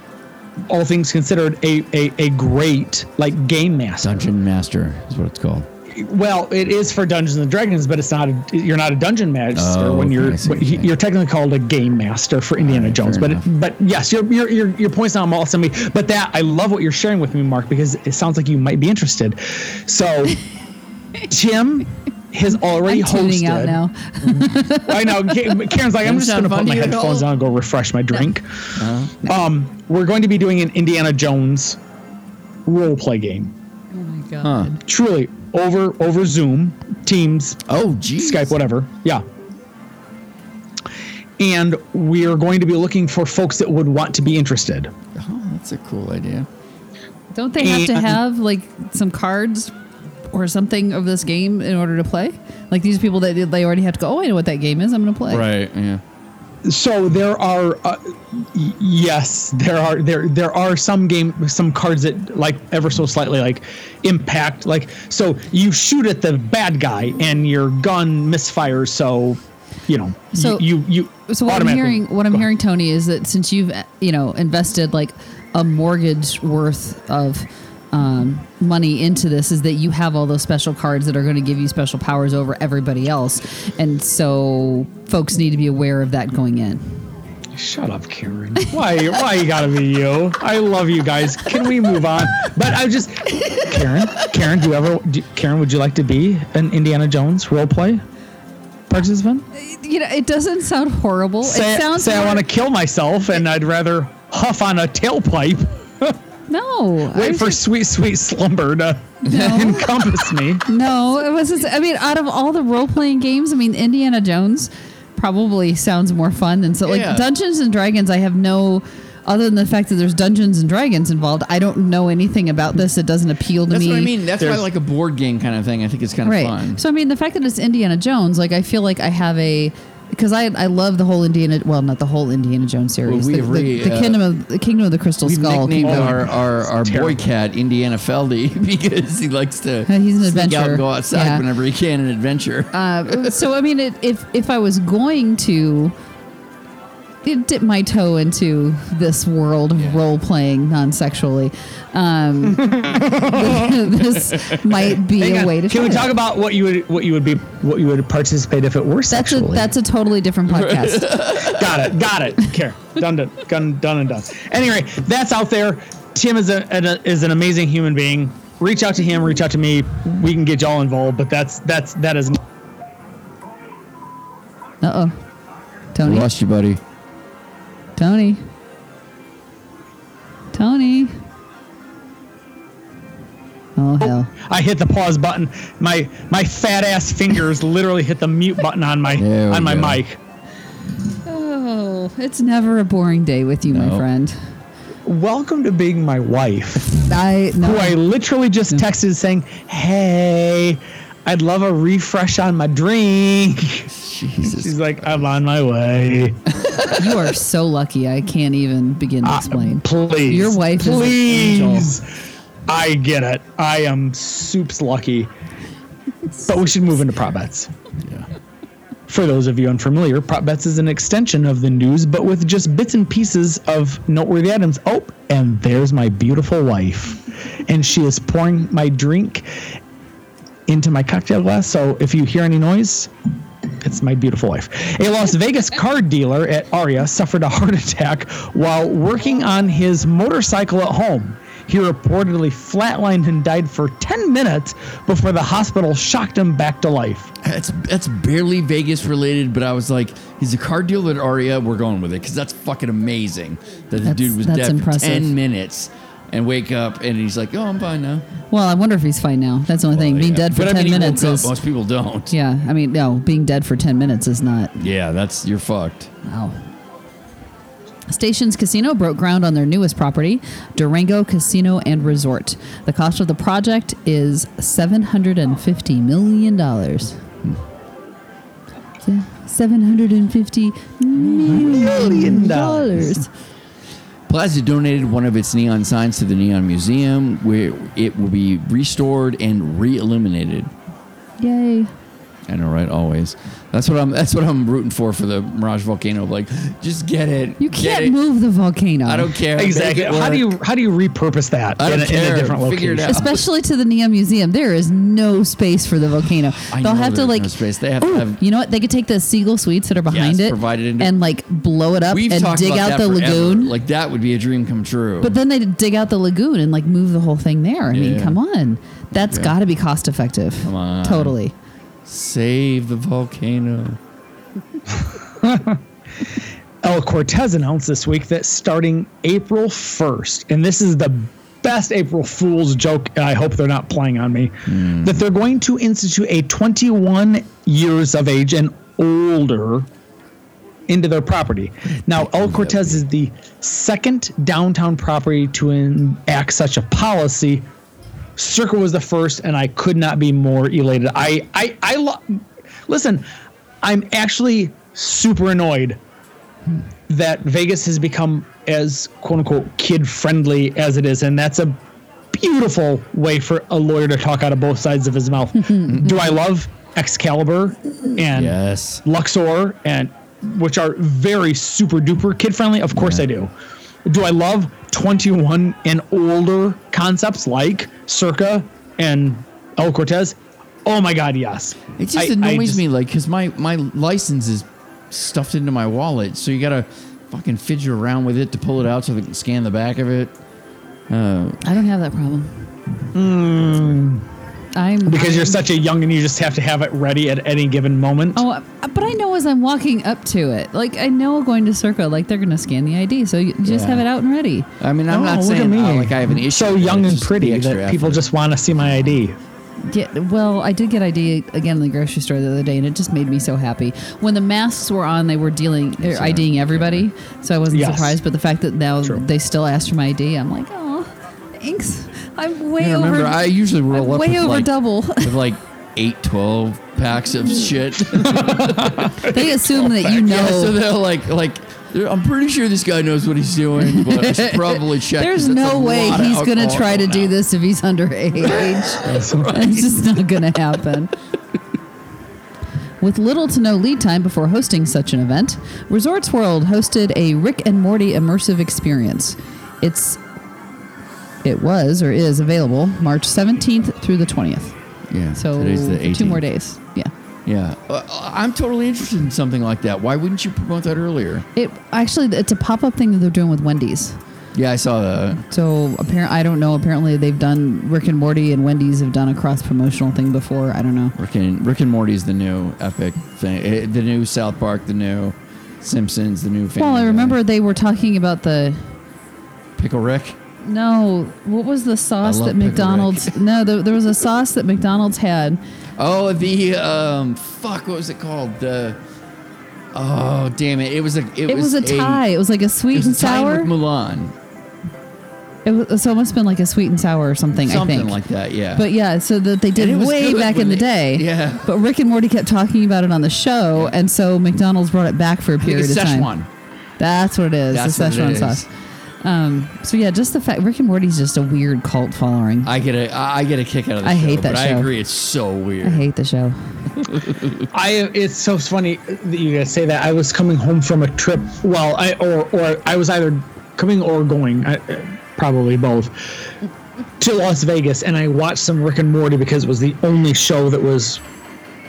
all things considered a a, a great like game master Dungeon Master is what it's called. well, it is for Dungeons and Dragons, but it's not. A, you're not a dungeon master Oh, when you're. See you're technically called a game master for Indiana Alright, Jones. But enough. but yes, your your your your point's not awesome to me. But that I love what you're sharing with me, Mark, because it sounds like you might be interested. So, [laughs] Tim has already I'm hosted. out now. I know. Karen's like, I'm just going to put my to you at headphones on and go refresh my drink. Uh-huh. Um, we're going to be doing an Indiana Jones role play game. Oh my God. Huh. Truly over over Zoom, Teams, Oh, geez. Skype, whatever. Yeah. And we are going to be looking for folks that would want to be interested. Oh, that's a cool idea. Don't they have to have like some cards or something of this game in order to play? Like these people that they already have to go. Oh, I know what that game is. I'm going to play. Right. Yeah. So there are, uh, y- yes, there are there there are some game some cards that like ever so slightly like impact like so you shoot at the bad guy and your gun misfires so you know So- you you, you So what I'm hearing, what I'm Go ahead. hearing, Tony, is that since you've you know invested like a mortgage worth of um, money into this, is that you have all those special cards that are going to give you special powers over everybody else, and so folks need to be aware of that going in. Shut up, Karen. [laughs] Why? Why you gotta be you? I love you guys. Can we move on? But I just, Karen. Karen, do you ever? Do, Karen, would you like to be an Indiana Jones role play participant? You know, it doesn't sound horrible. Say, it sounds say I want to kill myself, and I'd rather huff on a tailpipe. No. Wait was for just- sweet, sweet slumber to No. [laughs] encompass me. No, it was. Just, I mean, out of all the role playing games, I mean, Indiana Jones probably sounds more fun than so. Like Yeah. Dungeons and Dragons, I have no. Other than the fact that there's Dungeons and Dragons involved, I don't know anything about this. It doesn't appeal to That's me. That's what I mean. That's why There's- like a board game kind of thing. I think it's kind of right. fun. So I mean, the fact that it's Indiana Jones, like I feel like I have a because I I love the whole Indiana. Well, not the whole Indiana Jones series. we the, have the, the uh, kingdom of the kingdom of the Crystal We've Skull. nicknamed came our, our, our boy cat Indiana Feldy [laughs] because he likes to Uh, he's an sneak out adventurer. and go outside Yeah. whenever he can in adventure. Uh, [laughs] so I mean, it, if if I was going to dip my toe into this world of role playing non-sexually, um, [laughs] this might be Hang a on. way to. Can try we talk about what you would what you would be what you would participate if it were That's a that's a totally different podcast. [laughs] got it. Got it. Care. Done. Done. Done. Done and done. Anyway, that's out there. Tim is a, an is an amazing human being. Reach out to him. Reach out to me. We can get y'all involved. But that's that's that is. Uh oh, Tony, Lost you, buddy. Tony, Tony. Oh hell! I hit the pause button. My my fat ass fingers [laughs] literally hit the mute button on my There on my go. mic. Oh, it's never a boring day with you, my friend. Welcome to being my wife, I no. who I literally just texted saying, "Hey, I'd love a refresh on my drink. Jesus. She's like, I'm on my way. You are so lucky. I can't even begin to uh, explain. Please. Your wife is an please. I get it. I am soups lucky. But we should move into prop bets. Yeah. For those of you unfamiliar, prop bets is an extension of the news, but with just bits and pieces of noteworthy items. Oh, and there's my beautiful wife. And she is pouring my drink into my cocktail glass. So if you hear any noise, it's my beautiful wife. A Las [laughs] Vegas card dealer at Aria suffered a heart attack while working on his motorcycle at home. He reportedly flatlined and died for 10 minutes before the hospital shocked him back to life. That's that's barely Vegas related, but I was like, he's a car dealer at Aria. We're going with it because that's fucking amazing that the That's- dude was dead impressive. for ten minutes and wake up and he's like, oh, I'm fine now. Well, I wonder if he's fine now. That's the only thing. Well, Being yeah. dead for But I 10 mean, minutes woke up. is. most people don't. Yeah, I mean, no, being dead for 10 minutes is not. Yeah, that's you're fucked. Wow. Stations Casino broke ground on their newest property, Durango Casino and Resort. The cost of the project is $750 million. Yeah, $750 million. dollars. Hmm. Plaza donated one of its neon signs to the Neon Museum, where it will be restored and re-illuminated. Yay. I know, right? Always. That's what I'm. That's what I'm rooting for for the Mirage Volcano. Like, just get it. You can't it. move the volcano. I don't care. Exactly. How do you how do you repurpose that I in, don't a, in care. a different Figure it location? out. Especially to the Neon Museum, there is no space for the volcano. [laughs] I They'll know have to like. no space. They have to Ooh, have- You know what? They could take the seagull suites that are behind Yes, it, it into- and like blow it up and dig out the forever. lagoon. Like that would be a dream come true. But then they dig out the lagoon and like move the whole thing there. I mean, come on. That's Yeah. got to be cost effective. Come on. Totally. Save the volcano. [laughs] El Cortez announced this week that starting April 1st, and this is the best April Fool's joke, and I hope they're not playing on me, hmm. that they're going to institute a 21 years of age and older into their property. Now, El Cortez is the second downtown property to enact such a policy. Circa was the first, and I could not be more elated. I, I, I lo- listen. I'm actually super annoyed that Vegas has become as quote unquote kid friendly as it is, and that's a beautiful way for a lawyer to talk out of both sides of his mouth. [laughs] Do I love Excalibur and Yes. Luxor and which are very super duper kid friendly? Of course I do. Do I love 21 and older concepts like Circa and El Cortez? Oh my God, yes. It just I- I annoys just- me, like, because my my license is stuffed into my wallet, so you gotta fucking fidget around with it to pull it out so they can scan the back of it. Uh, I don't have that problem. I'm because you're such a young and you just have to have it ready at any given moment. Oh, uh, but I know as I'm walking up to it, like I know going to Circa, like they're gonna scan the ID, so you just Yeah. have it out and ready. I mean, I'm Oh, not look at saying me. uh, like I have an issue. So young and pretty that extra people just want to see my ID. Yeah, well, I did get ID again in the grocery store the other day, and it just made me so happy. When the masks were on, they were dealing or IDing everybody, so I wasn't Yes. surprised. But the fact that now True. they still asked for my ID, I'm like, oh, thanks. I'm way Yeah, over. remember, I usually roll I'm up way with over like, double. [laughs] with like eight, 12 packs of hmm. shit. [laughs] [laughs] they assume that you know. Yeah, so they're like, like, I'm pretty sure this guy knows what he's doing, but I should probably check. 'cause There's no way he's going to try to going do this if he's underage. It's just not going to happen. With little to no lead time before hosting such an event, Resorts World hosted a Rick and Morty immersive experience. It's it was or is available March 17th through the 20th. Yeah, So today's the 18th. two more days. Yeah. Yeah, uh, I'm totally interested in something like that. Why wouldn't you promote that earlier? It actually it's a pop-up thing that they're doing with Wendy's. Yeah, I saw that. So apparently, I don't know. Apparently, they've done Rick and Morty and Wendy's have done a cross promotional thing before. I don't know. Rick and Rick and Morty's the new epic thing. Eh, The new South Park, the new Simpsons, the new. Family Well, I Guy. remember they were talking about the Pickle Rick. No. What was the sauce that McDonald's? No, there, there was a sauce that McDonald's had. Oh, the um, fuck, what was it called? The oh, damn it! It was a it, It, was, a tie. it was like a It sweet was and a sour. with Mulan. It was so it must have been like a sweet and sour or something. Something I think. like that, yeah. But yeah, so that they did it way back in the day. [laughs] yeah. But Rick and Morty kept talking about it on the show, and so McDonald's brought it back for a period of time. Szechuan. That's what it is. That's the it Szechuan is. Sauce. Um, so yeah, just the fact Rick and Morty's just a weird cult following. I, I get a I I get a kick out of the I show, hate that but I agree it's so weird. I hate the show. [laughs] I it's so funny that you guys say that. I was coming home from a trip. Well, I or or I was either coming or going, I, probably both, to Las Vegas, and I watched some Rick and Morty because it was the only show that was,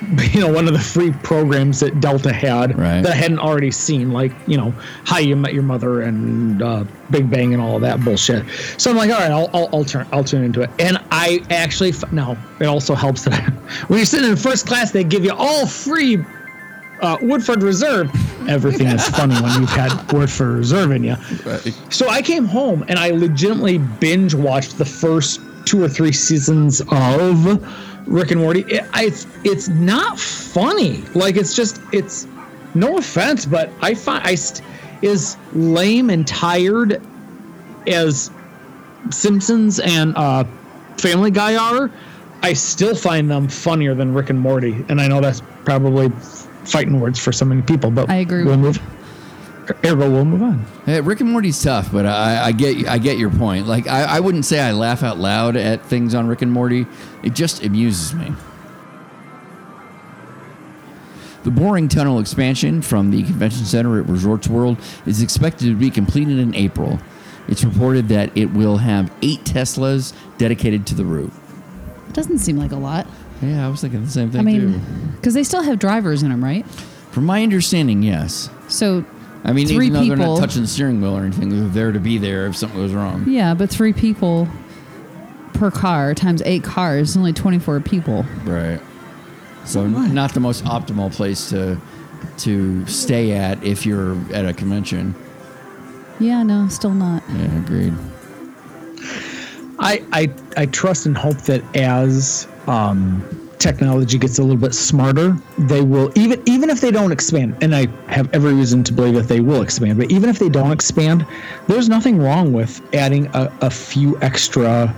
[laughs] you know, one of the free programs that Delta had Right. that I hadn't already seen, like you know, How You Met Your Mother and uh, Big Bang and all that bullshit. So I'm like, all right, I'll, I'll, I'll turn I'll tune into it, and I actually f- now it also helps that [laughs] when you're sitting in first class, they give you all free uh, Woodford Reserve. Everything is funny when you've had Woodford Reserve in you. So I came home and I legitimately binge watched the first two or three seasons of Rick and Morty. It, it's it's not funny. Like it's just it's no offense, but I find I st- is lame and tired as Simpsons and uh, Family Guy are. I still find them funnier than Rick and Morty, and I know that's probably fighting words for so many people. But I agree We'll move. Ergo, we'll move on. Hey, Rick and Morty's tough, but I, I get I get your point. Like I, I wouldn't say I laugh out loud at things on Rick and Morty. It just amuses me. The Boring Tunnel expansion from the convention center at Resorts World is expected to be completed in April. It's reported that it will have eight Teslas dedicated to the route. It doesn't seem like a lot. Yeah, I was thinking the same thing I mean, because they still have drivers in them, right? From my understanding, yes. So I mean, Three even though they're not touching the steering wheel or anything, they're there to be there if something goes wrong. yeah, but three people per car times eight cars is only twenty four people. Right. So not the most optimal place to to stay at if you're at a convention. Yeah, no, still not. Yeah, agreed. I, I I trust and hope that as um, technology gets a little bit smarter, they will even even if they don't expand, and I have every reason to believe that they will expand. But even if they don't expand, there's nothing wrong with adding a, a few extra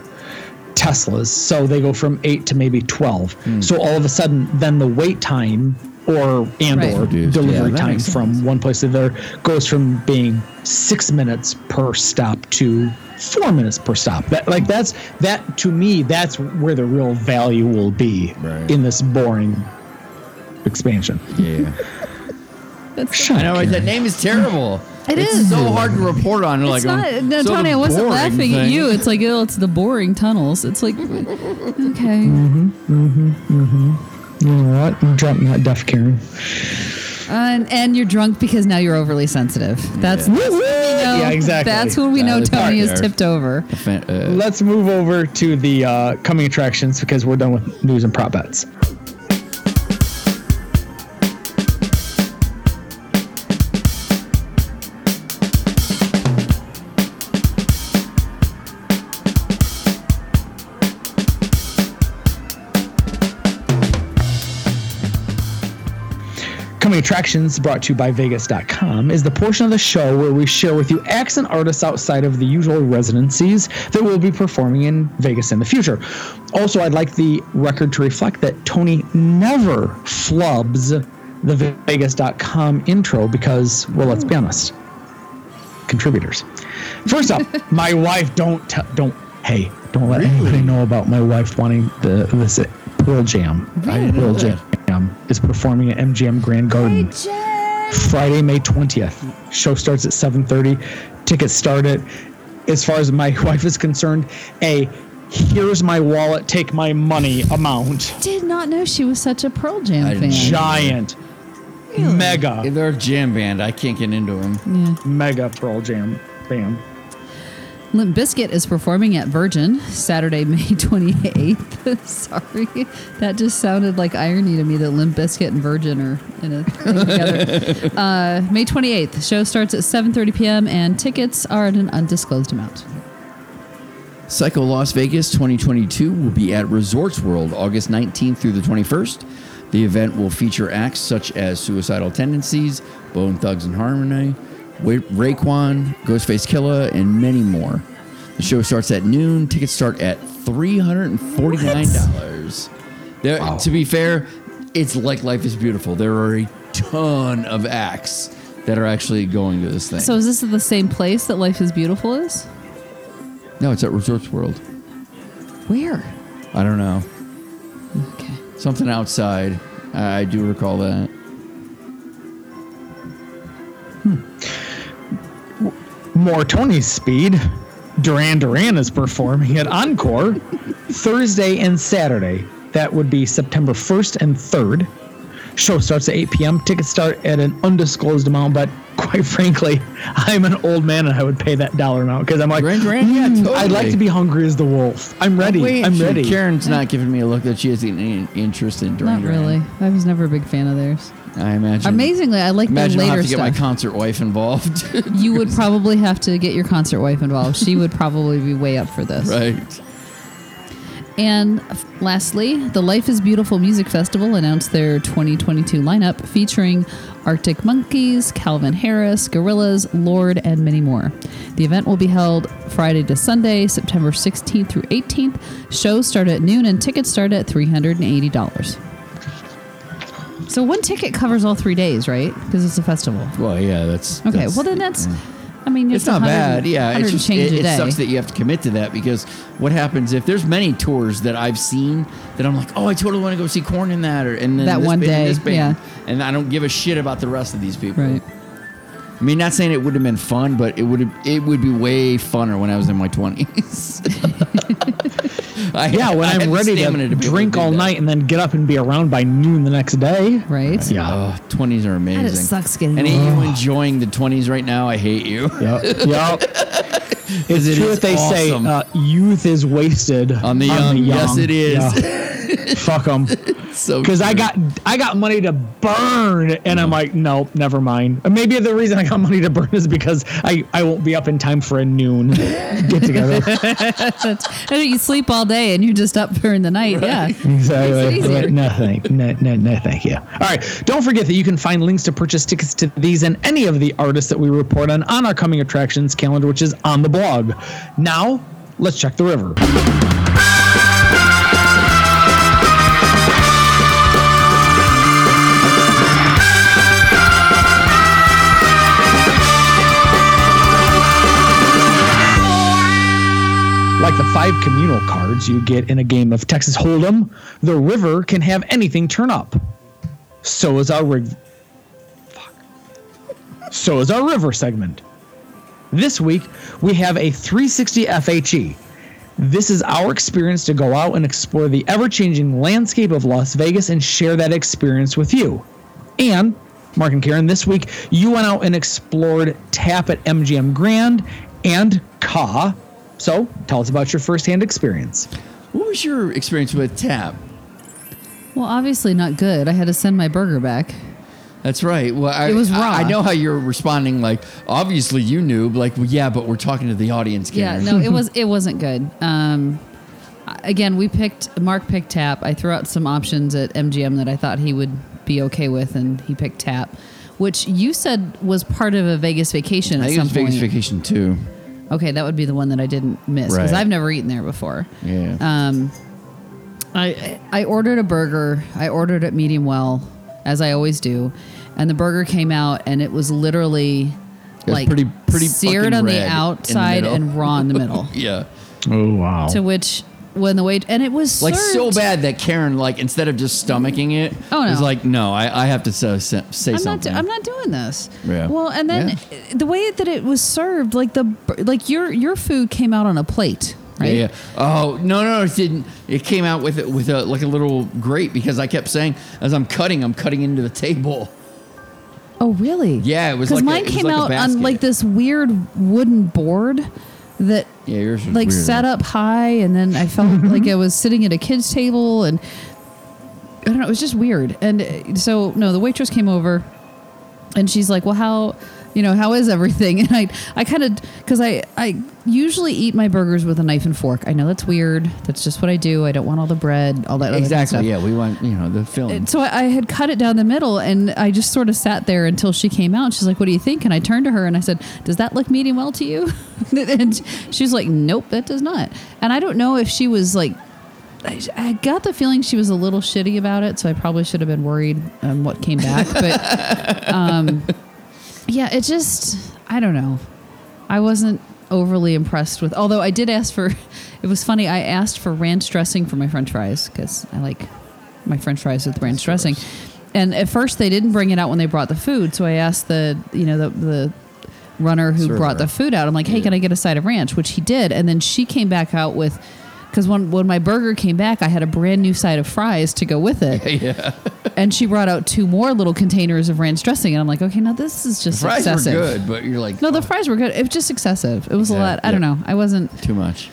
Teslas. So they go from eight to maybe twelve. Hmm. So all of a sudden, then the wait time or and Right. or Reduced. Delivery that time makes from one place to the other goes from being six minutes per stop to four minutes per stop. That like that's that to me that's where the real value will be Right. in this boring expansion. Yeah. That's Shut I know right? that name is terrible. It it's is. so hard to report on. It's like, not. oh, No, so Tony, I wasn't boring laughing at you. It's like, oh, it's the boring tunnels. It's like, okay. Mm-hmm, mm-hmm, mm-hmm. You know what? I'm drunk, not deaf, Karen. And, and you're drunk because now you're overly sensitive. That's, that's when we know, Yeah, exactly. That's when we know Tony is tipped over. Fan- uh, Let's move over to the uh, coming attractions because we're done with news and prop bets. Attractions, brought to you by Vegas.com, is the portion of the show where we share with you acts and artists outside of the usual residencies that will be performing in Vegas in the future. Also, I'd like the record to reflect that Tony never flubs the Vegas.com intro because, well, let's be honest, contributors. First up, [laughs] my wife don't t- don't hey don't let anybody know about my wife wanting the this Pearl Jam. Pearl Jam is performing at MGM Grand Garden Friday, May twentieth. Show starts at seven thirty. Tickets start at, as far as my [laughs] wife is concerned, a here's my wallet, take my money amount. Did not know she was such a Pearl Jam I fan. didn't. Giant, mega, if they're a jam band, I can't get into them. Yeah. mega Pearl Jam band. Limp Bizkit is performing at Virgin Saturday, [laughs] May 28th. [laughs] Sorry. That just sounded like irony to me that Limp Bizkit and Virgin are in a thing together. [laughs] uh, May 28th. The show starts at 7.30 p.m. and tickets are at an undisclosed amount. Psycho Las Vegas 2022 will be at Resorts World August 19th through the 21st. The event will feature acts such as Suicidal Tendencies, Bone Thugs and Harmony, Wa- Raekwon, Ghostface Killah, and many more. The show starts at noon. Tickets start at three hundred and forty nine dollars. There, to be fair, it's like Life is Beautiful. There are a ton of acts that are actually going to this thing. So is this the same place that Life is Beautiful is? no, it's at Resorts World. Where? I don't know. Okay. Something outside. I I do recall that. Hmm. More Tony's speed. Duran Duran is performing at Encore Thursday and Saturday. That would be September 1st and 3rd. Show starts at 8 p.m. Tickets start at an undisclosed amount, but quite [laughs] frankly, I'm an old man and I would pay that dollar amount because I'm like, Duran Duran? Yeah, "Mm, I'd like to be hungry as the wolf. I'm ready. Wait, I'm ready. Karen's not giving me a look that she has any interest in. Duran Not Duran. really. I was never a big fan of theirs. I imagine. Amazingly, I like Imagine the I'll have to get my concert wife involved. [laughs] you would probably have to get your concert wife involved. She would probably be way up for this. right. And lastly, the Life is Beautiful Music Festival announced their 2022 lineup featuring Arctic Monkeys, Calvin Harris, Gorillaz, Lorde, and many more. The event will be held Friday to Sunday, September 16th through 18th. Shows start at noon and tickets start at $380. So one ticket covers all three days, right? Because it's a festival. Well, yeah, that's Okay, that's- well then that's, mm. I mean, It's not 100 bad. Yeah, 100 it's just, it, it sucks that you have to commit to that because what happens if there's many tours that I've seen that I'm like, oh, I totally want to go see Korn in that, or and then That this one band and day, this band, yeah. and I don't give a shit about the rest of these people. Right. I mean, not saying it would have been fun, but it would it would be way funner when I was in my twenties. [laughs] yeah, when I'm ready to, drink all night and then get up and be around by noon the next day. Right. Yeah. Oh, 20s are amazing. it sucks getting Any of you enjoying the 20s right now, I hate you. Yep. yep. [laughs] It's it true is that they awesome. say uh, youth is wasted On the young. Yes, it is. Yeah. [laughs] Fuck them. [laughs] So Because I got I got money to burn, and I'm like, nope, never mind. Uh, maybe the reason I got [laughs] money to burn is because I, I won't be up in time for a noon [laughs] get together. You sleep all day and you're just up during the night. Yeah. Exactly. No, thank, no, no, no, thank you. All right. Don't forget that you can find links to purchase tickets to these and any of the artists that we report on on our coming attractions calendar, which is on the blog. Now, let's check the river. Like the five communal cards you get in a game of Texas Hold'em, the river can have anything turn up. So is our rig. Fuck. So is our river segment. This week we have a 360 FHE. This is our experience to go out and explore the ever-changing landscape of Las Vegas and share that experience with you. And Mark and Karen, this week you went out and explored Tap at MGM Grand and Ka. So tell us about your firsthand experience. What was your experience with Tap? Well, obviously not good. I had to send my burger back. That's right. Well, I, It was raw. I, I know how you're responding. Like, obviously you knew. Like, well, yeah, but we're talking to the audience. Yeah, no, it was [laughs] it wasn't good. Um, again, we picked Mark picked Tap. I threw out some options at MGM that I thought he would be okay with, and he picked Tap, which you said was part of a Vegas vacation I at think it some was Vegas. Vacation too. Okay, that would be the one that I didn't miss because Right. I've never eaten there before. Yeah. Um, I I ordered a burger. I ordered it medium well, as I always do, and the burger came out and it was literally was like pretty- pretty seared fucking on red the in the outside middle. and raw in the middle. [laughs] yeah. Oh wow! to which when the wait and it was Like so bad that Karen, like, instead of just stomaching it, Oh, no. was like, no, I, I have to say, say I'm not. something. I'm not doing this. Yeah. Well, and then the way that it was served, like the like your your food came out on a plate, right? Yeah, yeah. Oh no, no, it didn't. It came out with it with a like a little grate because I kept saying as I'm cutting, I'm cutting into the table. Oh, really? Yeah, it was because like a- mine was came like out on like this weird wooden board that Yeah, yours was like weird. sat up high, and then I felt [laughs] like I was sitting at a kid's table, and I don't know, it was just weird. And uh, so, no, the waitress came over, and she's like, "Well, how you know, how is everything? [laughs] And I, I kind of, because I, I usually eat my burgers with a knife and fork. I know that's weird. That's just what I do. I don't want all the bread, all that Exactly. stuff. Yeah, we want you know the film. So I, I had cut it down the middle, and I just sort of sat there until she came out. She's like, "What do you think?" And I turned to her and I said, "Does that look medium well to you?" [laughs] and she was like, "Nope, that does not." And I don't know if she was like. I I got the feeling she was a little shitty about it, so I probably should have been worried um, what came back. [laughs] But um, yeah, it just I don't know. I wasn't overly impressed with. Although I did ask for, [laughs] it was funny. I asked for ranch dressing for my French fries because I like my French fries with ranch dressing. And at first they didn't bring it out when they brought the food, so I asked the you know the the runner who Server. brought the food out. I'm like, hey, Yeah. can I get a side of ranch? Which he did, and then she came back out with. Because when, when my burger came back, I had a brand new side of fries to go with it. [laughs] yeah, And she brought out two more little containers of ranch dressing. And I'm like, okay, now this is just fries excessive. were good, but you're like No, the oh. fries were good. It was just excessive. It was a lot. I don't know. I wasn't. too much.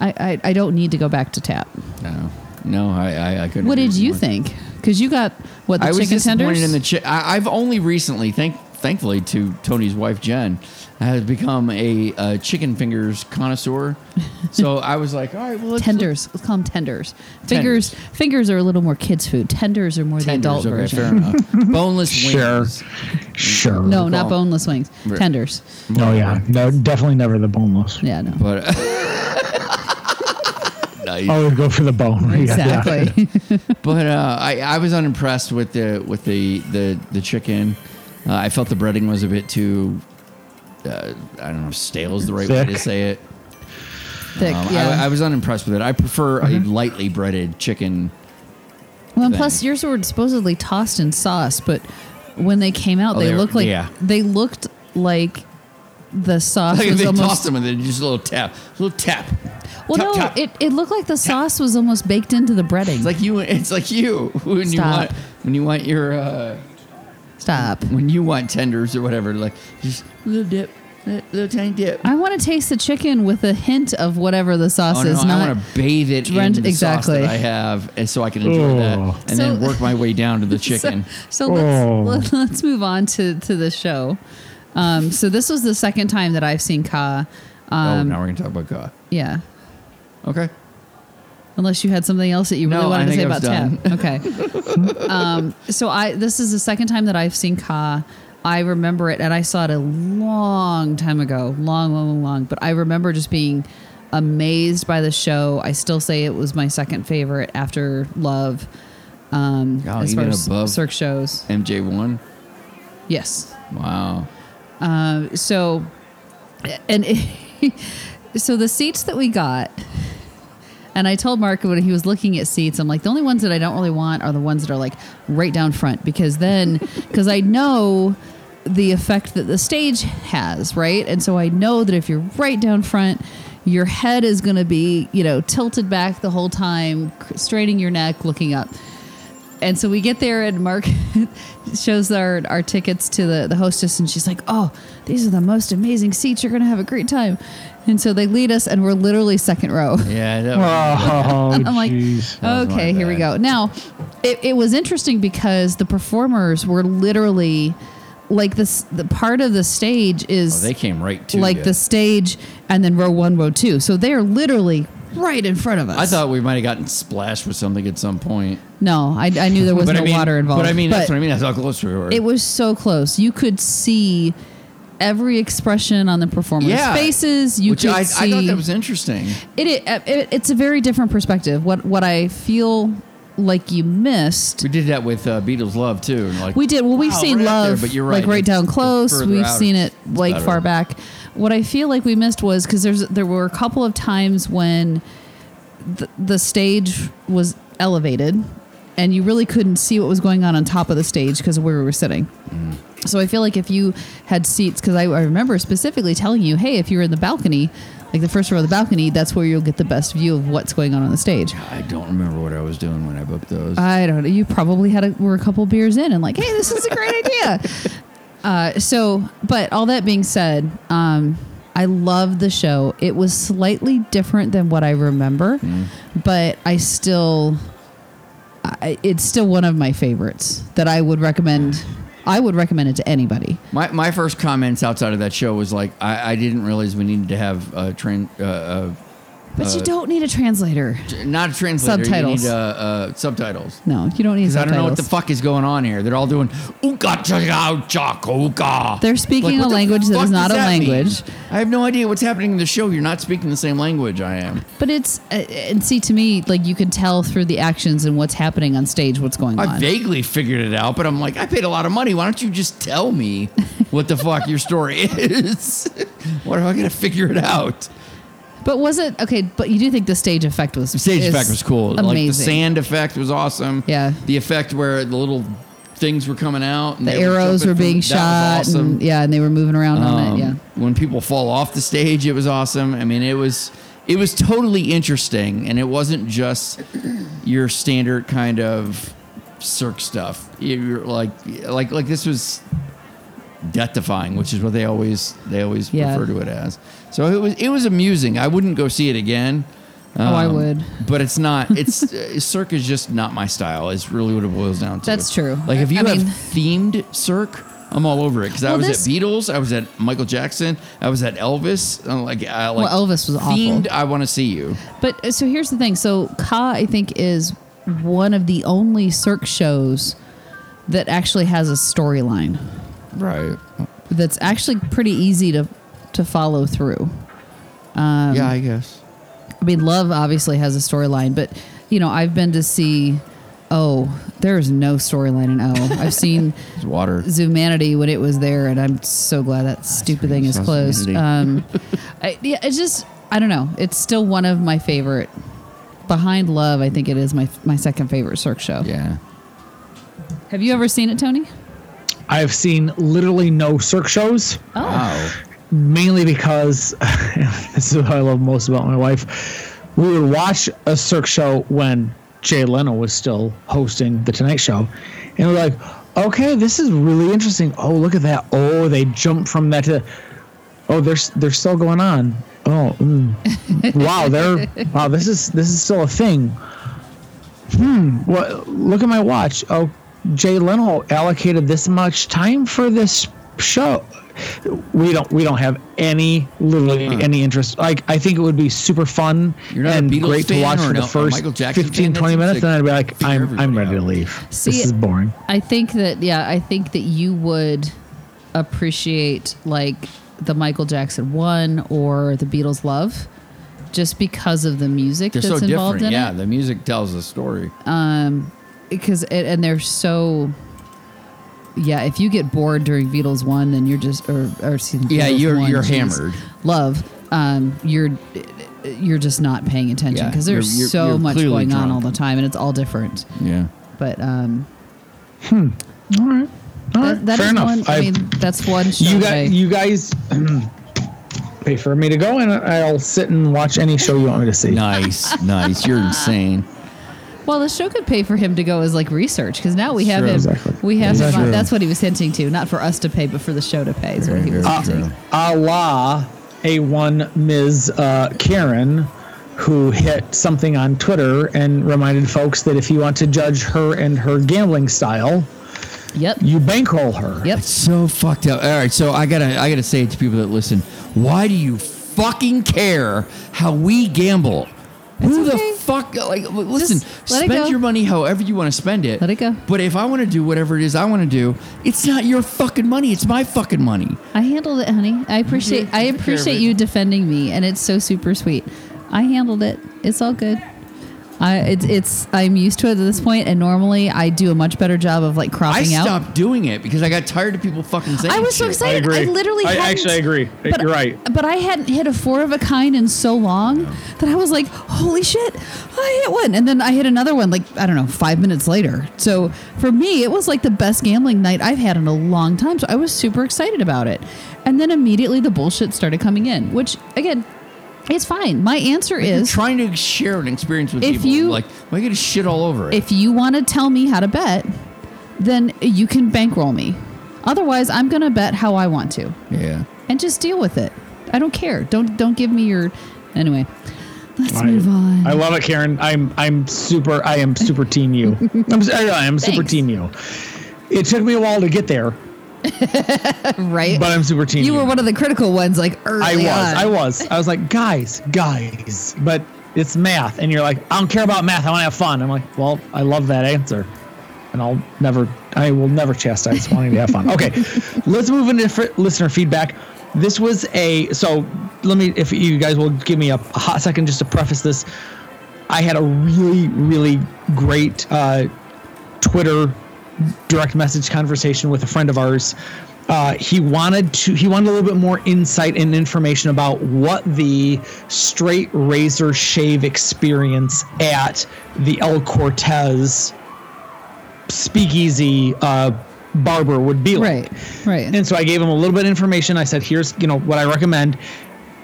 I, I, I don't need to go back to tap. No, no, I I, I couldn't. What agree did you more. think? Because you got what the I was chicken disappointed tenders. in the chi- I, I've only recently, thank thankfully to Tony's wife Jen, has become a, uh chicken fingers connoisseur. [laughs] so I was like, all right, well, let's tenders. Let's call them tenders. Fingers. Fingers are a little more kids' food. Tenders are more Tenders, the adult okay, version. fair enough. [laughs] Boneless Sure. wings. Sure. No, Call not them- boneless wings. Right. Tenders. Oh yeah. No, definitely never the boneless. Yeah, no. But nice. [laughs] I would go for the bone. Yeah, yeah. Exactly. But uh, I, I was unimpressed with the with the the, the chicken. Uh, I felt the breading was a bit too. Uh, I don't know, if stale is the right way to say it. Thick. Um, yeah. I, I was unimpressed with it. I prefer a lightly breaded chicken. Well, and thing. plus yours were supposedly tossed in sauce, but when they came out, Oh, they they were- looked like yeah. they looked like the sauce Like was they almost. tossed them and then just a little tap, a little tap. well, Tap, no, tap. it, it looked like the sauce was almost baked into the breading. It's like you. It's like you [laughs] when you want when you want your uh, Stop. when you want tenders or whatever. Like just a little dip, a little tiny dip. I want to taste the chicken with a hint of whatever the sauce Oh, no, is. I want to bathe it Drench- in the sauce exactly. that I have, and so I can enjoy Oh. that, and then work my way down to the [laughs] chicken. So, so Oh. let's let's move on to to the show. Um, so this was the second time that I've seen Ka. oh, Um, now we're gonna talk about God. yeah. Okay. Unless you had something else that you really No, wanted to say about was Tap. Okay. [laughs] um, so I this is the second time that I've seen Ka. I remember it, and I saw it a long time ago, long, long, long, long. But I remember just being amazed by the show. I still say it was my second favorite after Love. Um, Oh, as far as above- Cirque shows, MJ one. yes. Wow. Uh, so, and [laughs] so the seats that we got, and I told Mark when he was looking at seats, I'm like, the only ones that I don't really want are the ones that are like right down front because then, because I know the effect that the stage has, right? And so I know that if you're right down front, your head is going to be, you know, tilted back the whole time, straining your neck, looking up. And so we get there, and Mark [laughs] shows our, our tickets to the, the hostess, and she's like, Oh, these are the most amazing seats. You're going to have a great time. And so they lead us, and we're literally second row. Yeah. That was, [laughs] Oh, [laughs] I'm like, jeez. That was my okay, here we go. Now, it, it was interesting because the performers were literally like this. The part of the stage oh, is they came right to like ya. the stage, and then row one, row two. So they are literally right in front of us. I thought we might have gotten splashed with something at some point. no, I, I knew there [laughs] was no I mean, water involved. But I mean, that's what I mean. That's how close we were. It was so close. You could see every expression on the performers' yeah. faces. You Which could I, I see. thought that was interesting. it, it, it- It's a very different perspective. What what I feel like you missed. We did that with uh, Beatles Love too. Like We did. Well, we've wow, seen right up there, love, but you're right. like right it's- down close. We've out. seen it like better. far back. What I feel like we missed was because there's there were a couple of times when the, the stage was elevated, and you really couldn't see what was going on on top of the stage because of where we were sitting. Mm. So I feel like if you had seats, because I, I remember specifically telling you, hey, if you're in the balcony, like the first row of the balcony, that's where you'll get the best view of what's going on on the stage. I don't remember what I was doing when I booked those. I don't know. You probably had a, were a couple beers in and like, hey, this is a great [laughs] idea. Uh, so, but all that being said, um, I love the show. It was slightly different than what I remember, but I still, I, it's still one of my favorites that I would recommend I would recommend it to anybody. My, my first comments outside of that show was like, I, I didn't realize we needed to have a train, uh, uh, But you don't need a translator. not a translator. Subtitles. You need uh, uh, subtitles. No, you don't need Because I don't know what the fuck is going on here. They're all doing ooka chaka ooka. They're speaking what a language that is not a that mean? language. I have no idea what's happening in the show. You're not speaking the same language I am. But it's uh, and see to me like you can tell through the actions and what's happening on stage what's going I on. I vaguely figured it out, but I'm like, I paid a lot of money. Why don't you just tell me what the fuck your story [laughs] is? what am I going to figure it out? But was it okay? But you do think the stage effect was The stage effect was cool. Amazing. Like the sand effect was awesome. Yeah. The effect where the little things were coming out. And the arrows jumping were being from- shot. awesome. And, yeah, and they were moving around on Um, it. Yeah. When people fall off the stage, it was awesome. I mean, it was it was totally interesting, and it wasn't just your standard kind of Cirque stuff. You're like like like this was death defying, which is what they always they always Yeah. refer to it as. So it was it was amusing. I wouldn't go see it again. Oh, I Um, would. but it's not. [laughs] It's uh, Cirque is just not my style. Is really what it boils down to. That's true. Like if you I have mean- themed Cirque, I'm all over it because I was this- at Beatles, I was at Michael Jackson, I was at Elvis. I'm like, I like Well, Elvis was awful. themed. I want to see you. But uh, so here's the thing. So Ka, I think, is one of the only Cirque shows that actually has a storyline Right. that's actually pretty easy to to follow through. Um, yeah, I guess. I mean, Love obviously has a storyline, but you know, I've been to see. Oh, there is no storyline in O. [laughs] I've seen It's water. Zumanity when it was there, and I'm so glad that stupid thing is closed. Um, [laughs] I, yeah, it's just I don't know. It's still one of my favorite. Behind Love, I think it is my my second favorite Cirque show. Yeah. Have you ever seen it, Tony? I've seen literally no Cirque shows, Oh, Wow. Mainly because [laughs] this is what I love most about my wife. We would watch a Cirque show when Jay Leno was still hosting the Tonight Show, and we're like, okay, this is really interesting. Oh, look at that. Oh, they jumped from that to. Oh, they're they're still going on. Oh, mm. [laughs] wow, they're wow. This is this is still a thing. Hmm. Well, look at my watch. Oh, Jay Leno allocated this much time for this show. We don't we don't have any literally any interest. Like I think it would be super fun You're not a and great to watch for an the El- first Michael Jackson 15 fan? That 20 seems minutes to and I'd be like I'm I'm everybody ready to leave. See, this is boring. I think that yeah, I think that you would appreciate like the Michael Jackson one or the Beatles Love, just because of the music They're that's so involved different. in Yeah, it. the music tells a story. Um, because it, and they're so yeah if you get bored during beatles one then you're just or, or excuse me, Yeah, Beatles you're- one, you're geez, hammered. love um you're you're just not paying attention Yeah, because there's you're- you're- so you're much clearly going on all the time and it's all different Yeah. but um All right. All right. that, that Fair is enough. one i I've- mean that's one show you guys, you guys pay for me to go and I'll sit and watch any show you want me to see. Nice, nice. You're insane. Well the show could pay for him to go as like research because now we have True. him Exactly. we have him Exactly. on, that's what he was hinting to not for us to pay but for the show to pay is what he was Very hinting true. a la a one Ms. Uh, Karen who hit something on Twitter and reminded folks that if you want to judge her and her gambling style, yep you bankroll her. yep It's so fucked up. All right, so I gotta I gotta say it to people that listen. Why do you fucking care how we gamble? Who okay. the fuck? Like, listen, spend your money however you want to spend it. Let it go. But if I want to do whatever it is I want to do, it's not your fucking money. It's my fucking money. I handled it, honey. I appreciate I take care of appreciate you defending me, and it's so super sweet. I handled it. It's all good. I it's it's I'm used to it at this point, and normally I do a much better job of like I cropping out. I stopped doing it because I got tired of people fucking saying. I was so shit. excited. I, literally. I hadn't- actually agree. But, You're right. But I hadn't hit a four of a kind in so long that I was like, "Holy shit!" I hit one, and then I hit another one like I don't know, five minutes later. So for me, it was like the best gambling night I've had in a long time. So I was super excited about it, and then immediately the bullshit started coming in, which again, it's fine. My answer You're is trying to share an experience with If people. you- like, why you get shit all over it? if you want to tell me how to bet, then you can bankroll me. Otherwise, I'm going to bet how I want to. yeah. and just deal with it. I don't care. Don't don't give me your anyway. Let's I, move on. I love it, Karen. I'm I'm super. I am super team you. [laughs] I'm, I am super Thanks. team you. It took me a while to get there, [laughs] right? but I'm super team. you were one of the critical ones, like early I was. on. I was. I was like, guys, guys, but it's math, and you're like, I don't care about math. I want to have fun. I'm like, well, I love that answer, and I'll never, I will never chastise wanting to have fun. Okay, [laughs] let's move into listener feedback. This was a so. Let me, if you guys will give me a, a hot second just to preface this. I had a really, really great uh, Twitter direct message conversation with a friend of ours. Uh, he wanted to he wanted a little bit more insight and information about what the straight razor shave experience at the El Cortez speakeasy uh, barber would be like. right, right. And so I gave him a little bit of information. I said, "Here's you know what I recommend."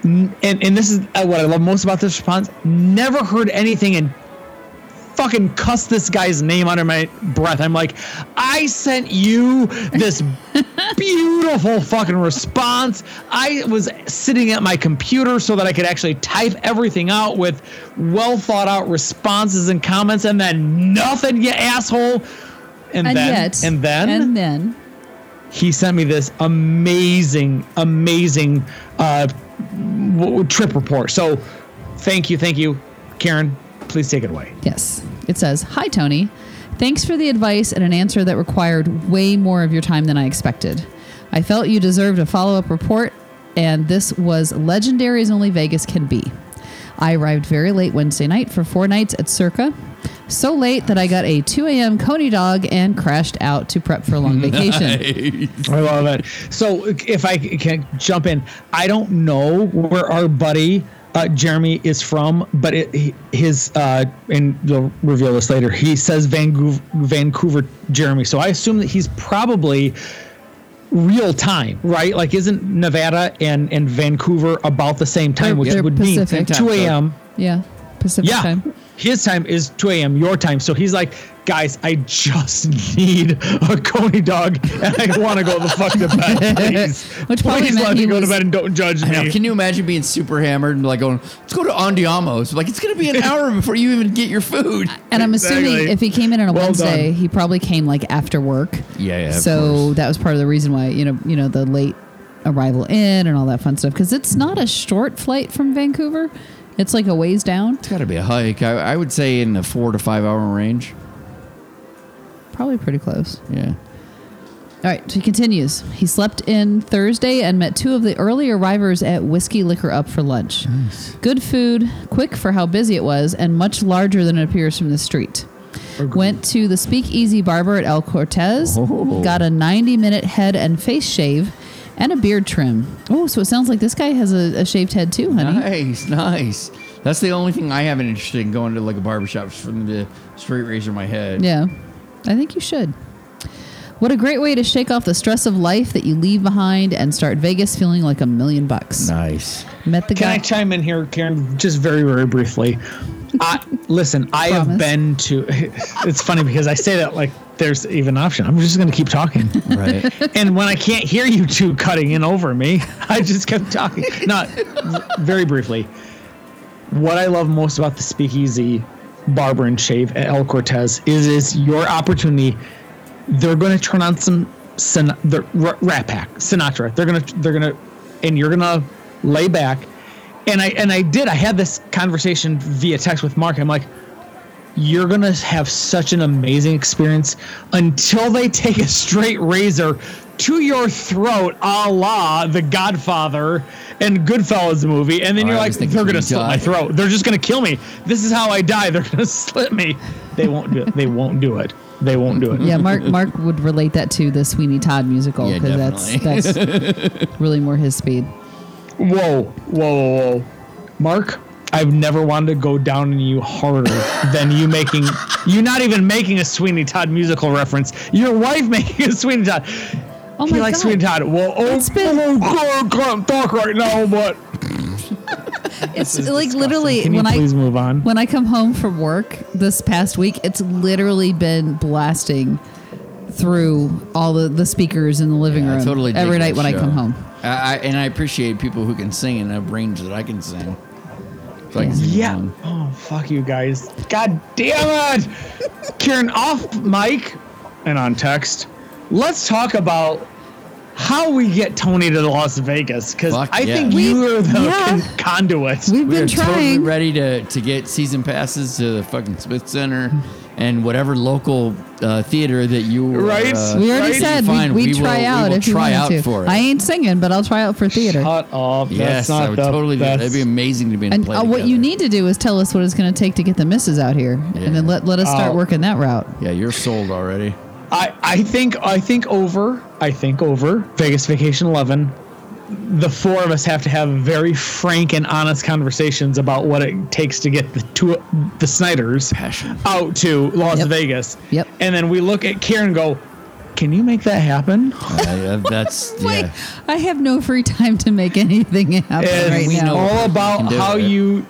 And and this is uh, what I love most about this response. Never heard anything and fucking cuss this guy's name under my breath. I'm like, I sent you this [laughs] beautiful fucking response. I was sitting at my computer so that I could actually type everything out with well thought out responses and comments, and then nothing, you asshole. And, and then, yet, and then, and then, he sent me this amazing, amazing uh, trip report. So, thank you, thank you, Karen. Please take it away. yes, it says, "Hi Tony, thanks for the advice and an answer that required way more of your time than I expected. I felt you deserved a follow-up report, and this was legendary as only Vegas can be. I arrived very late Wednesday night for four nights at Circa." So late that I got a 2 a.m. Coney dog and crashed out to prep for a long [laughs] vacation. I love it. So, if I can jump in, I don't know where our buddy uh, Jeremy is from, but it, his uh, and you'll reveal this later. He says Vancouver, Vancouver, Jeremy. So I assume that he's probably real time, right? Like, isn't Nevada and and Vancouver about the same time, They're- which would Pacific. mean 2 a.m. Yeah, Pacific Yeah. time. His time is 2 a.m. Your time. So he's like, guys, I just [laughs] need a Coney dog and I want to go the fuck to bed. Please. [laughs] Which probably Please meant let me he go to bed and don't judge I know. me. Can you imagine being super hammered and like going, let's go to Andiamo's? Like, it's going to be an [laughs] hour before you even get your food. And I'm assuming if he came in on a Well Wednesday, done. he probably came like after work. Yeah, yeah. so course. that was part of the reason why you know you know the late arrival in and all that fun stuff because it's not a short flight from Vancouver. It's like a ways down. It's got to be a hike. I, I would say in the four to five hour range. Probably pretty close. Yeah. All right, so he continues. He slept in Thursday and met two of the early arrivers at Whiskey Licker Up for lunch. Nice. Good food, quick for how busy it was, and much larger than it appears from the street. Went to the Speakeasy Barber at El Cortez, Oh. got a 90 minute head and face shave, and a beard trim. Oh, so it sounds like this guy has a, a shaved head too, honey. Nice, nice. That's the only thing I have an interest in going to like a barbershop is for them to straight razor my head. Yeah, I think you should. What a great way to shake off the stress of life that you leave behind and start Vegas feeling like a million bucks. Nice. Met the Can guy. I chime in here, Karen, just very, very briefly? I, listen, I have been to. [laughs] It's funny because I say that like there's even an option. I'm just going to keep talking. Right. and when I can't hear you two cutting in over me, [laughs] I just kept talking. Not very briefly. What I love most about the Speakeasy Barber and Shave at El Cortez is is your opportunity. They're going to turn on some Sin- the R- Rat Pack Sinatra. They're gonna they're gonna and you're gonna lay back. And I and I did. I had this conversation via text with Mark. I'm like, you're gonna have such an amazing experience until they take a straight razor to your throat, a la The Godfather and Goodfellas movie, and then Oh, you're I like, they're gonna you slit my throat. They're just gonna kill me. This is how I die. [laughs] They're gonna slit me. They won't do it. They won't do it. They won't do it. yeah, Mark Mark would relate that to the Sweeney Todd musical Yeah, because that's that's [laughs] really more his speed. Whoa, whoa, whoa, whoa. Mark, I've never wanted to go down on you harder than you making [laughs] you not even making a Sweeney Todd musical reference. Your wife [laughs] making a Sweeney Todd. Oh my he my likes God. Sweeney Todd. Well, oh, It's been- oh, oh God, can't talk right now, but [laughs] It's like disgusting. literally Can you when I please move on? when I come home from work this past week, it's literally been blasting through all the, the speakers in the living I room totally every night when I come home. I, I, and I appreciate people who can sing in a range that I can sing. So I can sing Yeah. along. Oh, fuck you guys. God damn it. [laughs] Karen, off mic and on text. let's talk about how we get Tony to Las Vegas because I yeah. think We- you are the yeah. con- conduit. We've We been are totally trying. ready to, to get season passes to the fucking Smith Center and whatever local uh, theater that you Right. Uh, we already Right? said Fine, we, we would will- try we out will if you try wanted out to. for it. I ain't singing, but I'll try out for theater. Shut up. Yes, that's not I would the, totally do that. that's- That'd be amazing to be in a And play uh, what you need to do is tell us what it's going to take to get the misses out here, Yeah. and then let, let us start Oh. working that route. Yeah, you're sold already. I, I think I think over I think over Vegas Vacation 11 the four of us have to have very frank and honest conversations about what it takes to get the two the Snyders Passion. out to Las Yep. Vegas. Yep. And then we look at Karen and go, "Can you make that happen?" Uh, that's [laughs] Wait, yeah. I have no free time to make anything happen right It's now. know. all about how it. you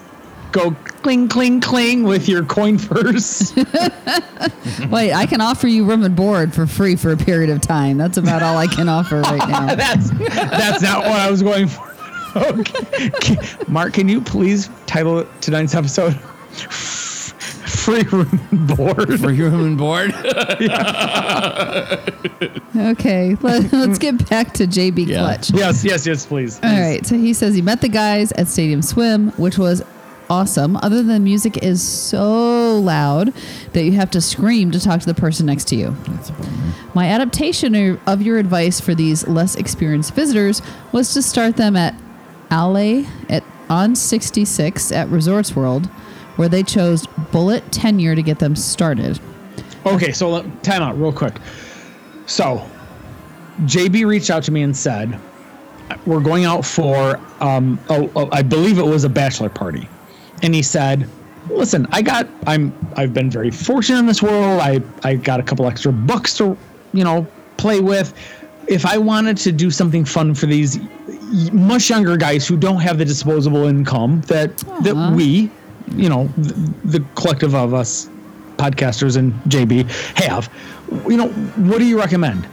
go cling cling cling with your coin purse. [laughs] Wait, I can offer you room and board for free for a period of time. That's about all I can offer right now. [laughs] that's that's not what I was going for. [laughs] Okay. Mark, can you please title tonight's episode "Free Room and Board"? For human board. Okay, let, us get back to JB Yeah. Clutch. Yes, yes, yes, please. All right, so he says he met the guys at Stadium Swim, which was awesome. Other than the music is so loud that you have to scream to talk to the person next to you. My adaptation of- of your advice for these less experienced visitors was to start them at Alley at on 66 at Resorts World, where they chose Bulleit 10 Year to get them started. Okay, so let- time out real quick. So, JB reached out to me and said, "We're going out for, um, oh, oh, I believe it was a bachelor party," and he said, "Listen, I got, I'm, I've been very fortunate in this world. I, I got a couple extra bucks to, you know, play with. If I wanted to do something fun for these much younger guys who don't have the disposable income that that uh-huh. we, you know, the, the collective of us podcasters and JB have. You know, what do you recommend?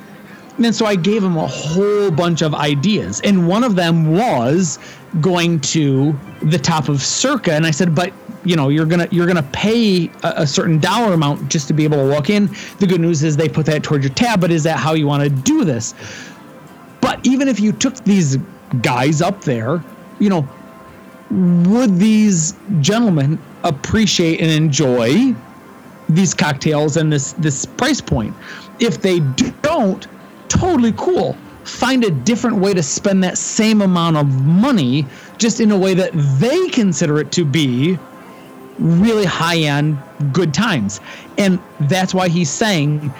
And so I gave him a whole bunch of ideas. And one of them was going to the top of Circa. And I said, but you know, you're gonna you're gonna pay a, a certain dollar amount just to be able to walk in. The good news is they put that towards your tab, but is that how you want to do this? But even if you took these guys up there, you know, would these gentlemen appreciate and enjoy these cocktails and this this price point. If they don't, totally cool. Find a different way to spend that same amount of money just in a way that they consider it to be really high end good times. And that's why he's saying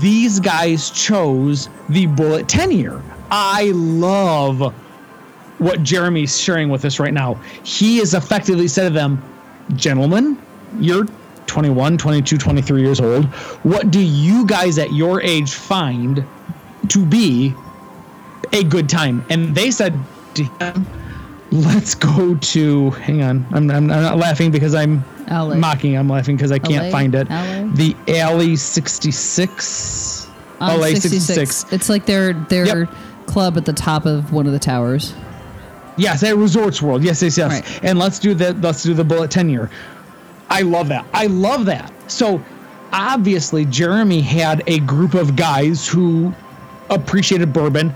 these guys chose the Bulleit 10 year. I love what Jeremy's sharing with us right now. He has effectively said to them, gentlemen, you're 21, 22, 23 years old. What do you guys at your age find to be a good time? And they said to him, let's go to, hang on, I'm, I'm, I'm not laughing because I'm LA. mocking. I'm laughing because I can't LA? find it. LA? The Alley 66. On LA 66. 66. It's like their their Yep. club at the top of one of the towers. Yes, at Resorts World. Yes, yes, yes. Right. And let's do the let's do the Bulleit 10 year. I love that. I love that. So obviously Jeremy had a group of guys who appreciated bourbon.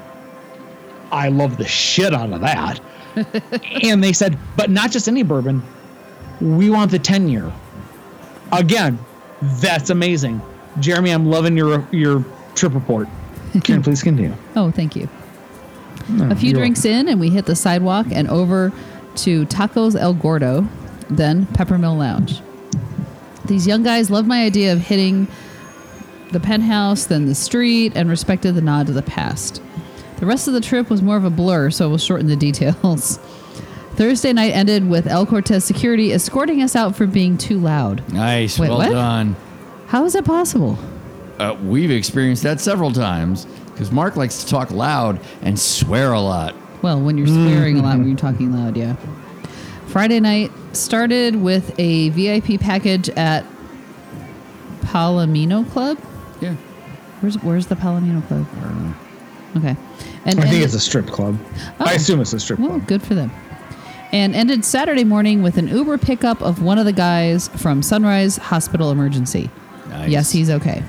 I love the shit out of that. [laughs] and they said, but not just any bourbon. We want the 10 year. Again, that's amazing. Jeremy, I'm loving your your trip report. [laughs] Karen, please continue. Oh, thank you. a few drinks in, and we hit the sidewalk and over to Tacos El Gordo, then Peppermill Lounge. These young guys loved my idea of hitting the penthouse, then the street, and respected the nod to the past. The rest of the trip was more of a blur, so I will shorten the details. [laughs] Thursday night ended with El Cortez security escorting us out for being too loud. Nice. Wait, well what? done. How is that possible? Uh, we've experienced that several times because Mark likes to talk loud and swear a lot. Well, when you're swearing a lot when [laughs] you're talking loud, yeah. Friday night started with a VIP package at Palomino Club. Yeah. Where's Where's the Palomino Club? Okay, and I think ended- it's a strip club. Oh. I assume it's a strip club. well, club. good for them. And ended Saturday morning with an Uber pickup of one of the guys from Sunrise Hospital Emergency. Nice. Yes, he's okay.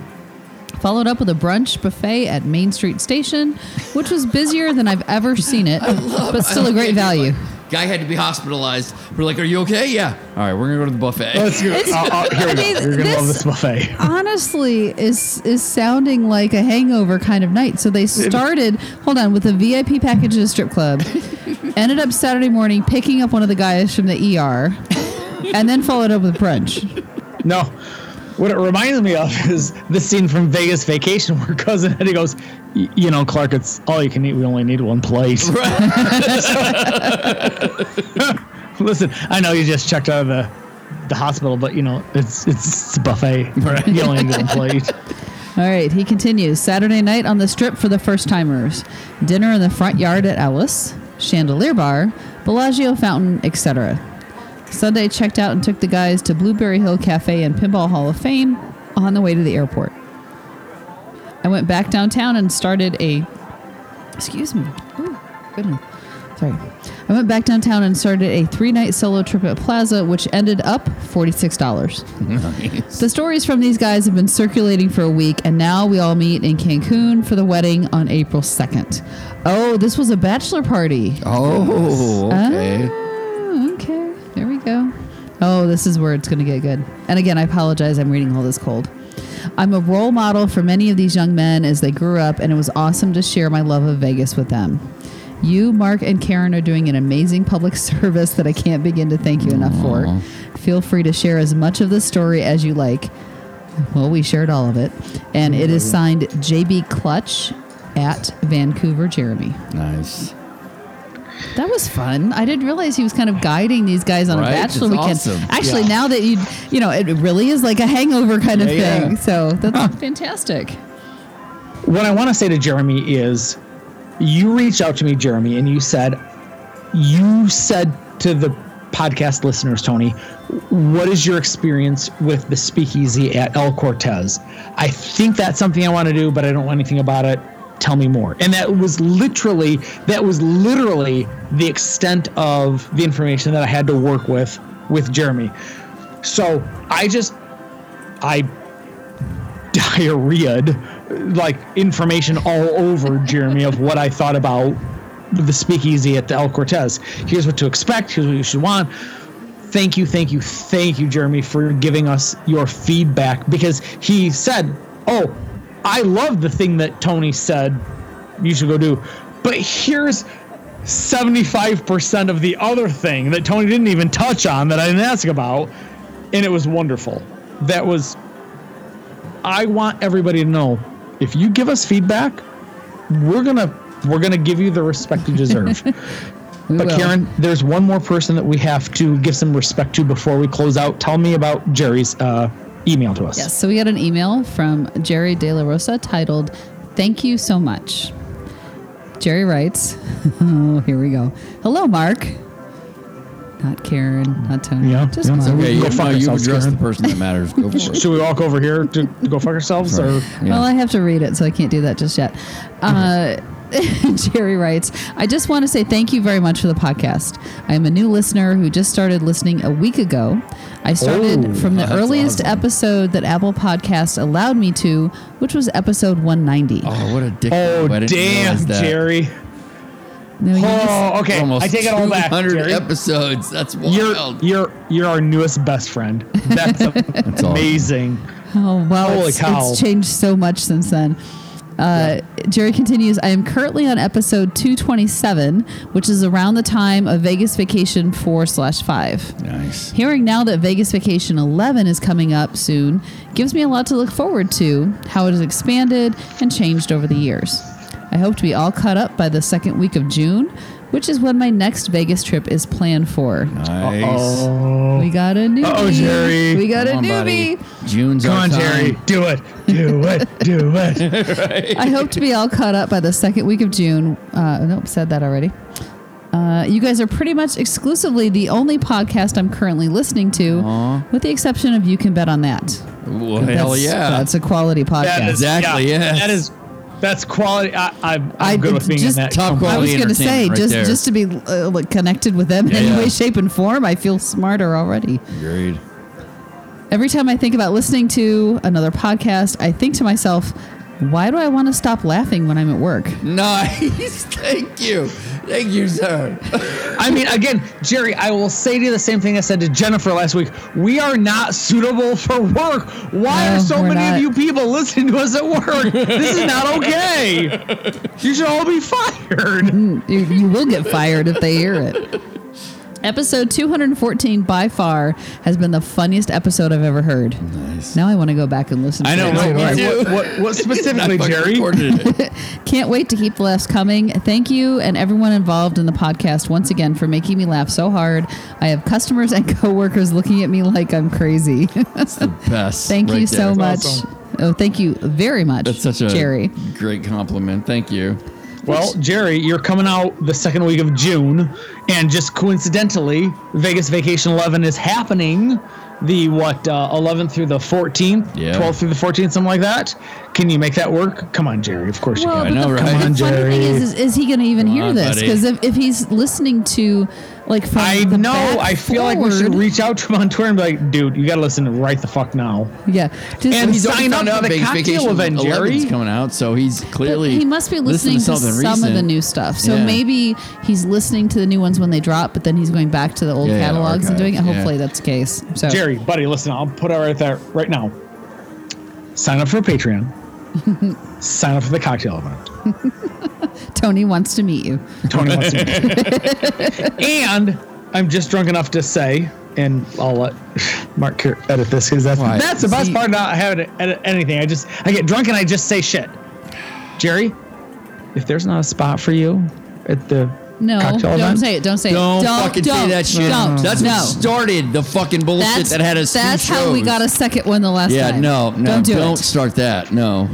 Followed up with a brunch buffet at Main Street Station, which was busier than I've ever seen it, [laughs] but still a great value. Guy had to be hospitalized. We're like, "Are you okay?" Yeah. All right, we're gonna go to the buffet. Let's go. It's- Uh, uh, here we I go. mean, You're gonna love this- this buffet. [laughs] honestly is is sounding like a hangover kind of night. So they started, hold on, with a VIP package at a strip club. [laughs] ended up Saturday morning picking up one of the guys from the ER, and then followed up with brunch. No. What it reminds me of [laughs] is the scene from Vegas Vacation where [laughs] Cousin Eddie goes, you know, Clark, it's all you can eat. We only need one plate. [laughs] Listen, I know you just checked out of the the hospital, but you know, it's it's, a buffet. You only need one plate. All right, he continues. Saturday night on the strip for the first timers. Dinner in the front yard at Ellis, Chandelier Bar, Bellagio Fountain, etc. Sunday checked out and took the guys to Blueberry Hill Cafe and Pinball Hall of Fame on the way to the airport. I went back downtown and started a. Excuse me. Ooh, goodness. Sorry. I went back downtown and started a three night solo trip at Plaza, which ended up $46. The stories from these guys have been circulating for a week, and now we all meet in Cancun for the wedding on April 2nd. Oh, this was a bachelor party. Oh, okay. Oh, okay. There we go. Oh, this is where it's going to get good. And again, I apologize. I'm reading all this cold. I'm a role model for many of these young men as they grew up, and it was awesome to share my love of Vegas with them. You, Mark, and Karen are doing an amazing public [laughs] service that I can't begin to thank you enough for. Feel free to share as much of the story as you like. Well, we shared all of it. And it is signed JB Clutch at Vancouver Jeremy. Nice. That was fun. I didn't realize he was kind of guiding these guys on Right? a bachelor It's weekend. awesome. Actually, Yeah. now that you you know, it really is like a hangover kind of Yeah, yeah. thing. So that's fantastic. What I want to say to Jeremy is, you reached out to me, Jeremy, and you said, you said to the podcast listeners, Tony, what is your experience with the speakeasy at El Cortez? I think that's something I want to do, but I don't know anything about it. Tell me more. And that was literally, that was literally the extent of the information that I had to work with with Jeremy. So I just, I [laughs] diarrheaed like information all over Jeremy of what I thought about the speakeasy at the El Cortez. Here's what to expect. Here's what you should want. Thank you, thank you, thank you, Jeremy, for giving us your feedback because he said, "Oh, I love the thing that Tony said you should go do, but here's." 75% of the other thing that Tony didn't even touch on that I didn't ask about and it was wonderful. That was I want everybody to know if you give us feedback, we're gonna we're gonna give you the respect you deserve. [laughs] But will. Karen, there's one more person that we have to give some respect to before we close out. Tell me about Jerry's uh, email to us. Yes. So we got an email from Jerry De La Rosa titled, Thank you so much. Jerry writes, Oh, [laughs] here we go. Hello, Mark. Not Karen, not Tony. Yeah, Just yeah, Mark. okay. Okay, Go you, fuck no, you've yourselves, the person that matters. Go [laughs] for it. Should we walk over here to, to go fuck ourselves, or Yeah. Well, I have to read it, so I can't do that just yet. Uh, [laughs] Jerry writes, I just want to say thank you very much for the podcast. I am a new listener who just started listening a week ago. I started Oh, from the earliest awesome. episode that Apple Podcast allowed me to, which was episode 190. Oh, what a dick! oh damn. Jerry. No, you just- Oh, okay. Almost I take it all back. 200 episodes. That's wild. You're you're you're our newest best friend. [laughs] That's awesome. amazing. Oh wow! Holy it's, cow. it's changed so much since then. Uh, Jerry continues. I am currently on episode 227, which is around the time of Vegas Vacation 4 slash 5. nice. Hearing now that Vegas Vacation 11 is coming up soon gives me a lot to look forward to, how it has expanded and changed over the years. I hope to be all caught up by the second week of June, which is when my next Vegas trip is planned for. Nice. Oh, We got a newbie. Uh-oh, Jerry. We got Come a on, newbie. buddy. June's come on, time. Jerry, do it, do [laughs] it, do it. [laughs] I hope to be all caught up by the second week of June. Uh, nope, said that already. Uh, you guys are pretty much exclusively the only podcast I'm currently listening to, Aw. with the exception of You Can Bet on That. Well, hell yeah. That's a quality podcast. That is- Exactly, yes. That is that's quality. I, I'm, I- I'm good with being just- in that. Top company. I was going to say, right just there. just to be uh, like, connected with them in Yeah, any yeah. way, shape, and form, I feel smarter already. Agreed. Every time I think about listening to another podcast, I think to myself, why do I want to stop laughing when I'm at work? Nice. [laughs] Thank you. Thank you, sir. I mean, again, Jerry, I will say to you the same thing I said to Jennifer last week. We are not suitable for work. Why No, are so many not. of you people listening to us at work? this is not okay. You should all be fired. You, you will get fired if they hear it. Episode 214 by far has been the funniest episode I've ever heard. Nice. Now I want to go back and listen I to know, it. right, All right, Me too. what, what, what [laughs] specifically, Jerry? [laughs] Can't wait to keep the laughs coming. Thank you and everyone involved in the podcast once again for making me laugh so hard. I have customers and [laughs] coworkers looking at me like I'm crazy. That's the best. thank right you so there. much. awesome. Oh, thank you very much, That's such a Jerry. great compliment. Thank you. Well, Jerry, you're coming out the second week of June, and just coincidentally, Vegas Vacation 11 is happening the what uh, 11th through the 14th, Yeah. 12th through the 14th, something like that. Can you make that work? Come on, Jerry. Of course Well, you can. but know, the, right? Come on, funny thing Jerry. is, is, is he going to even Come hear on, this? Because if, if he's listening to like from I the know. back I feel like we should reach out to him on Twitter and be like, "Dude, you got to listen right the fuck now." Yeah, just, And He's already sign found up out for the Vegas cocktail event, 11 Jerry. coming out, so he's clearly he must be listening to, something some of the new stuff. So Yeah. maybe he's listening to the new ones when they drop, but then he's going back to the old Yeah, yeah, catalogs and doing it. archives, yeah. Hopefully that's the case. So Jerry, buddy, listen. I'll put it right there right now. Sign up for Patreon. [laughs] Sign up for the cocktail event. Tony wants to meet you. Tony wants to meet. [laughs] and I'm just drunk enough to say, and I'll let Mark Kier edit this because that's Why? that's the best See- part of not having to edit anything. I just I get drunk and I just say shit. Jerry, if there's not a spot for you at the No, don't event, say it. Don't say Don't, it. Don't fucking don't, say that shit. Don't. That's no. what started the fucking bullshit That's, that had us. two that's how we got a second one the last Yeah, time. no, no, don't do don't it. start that. No.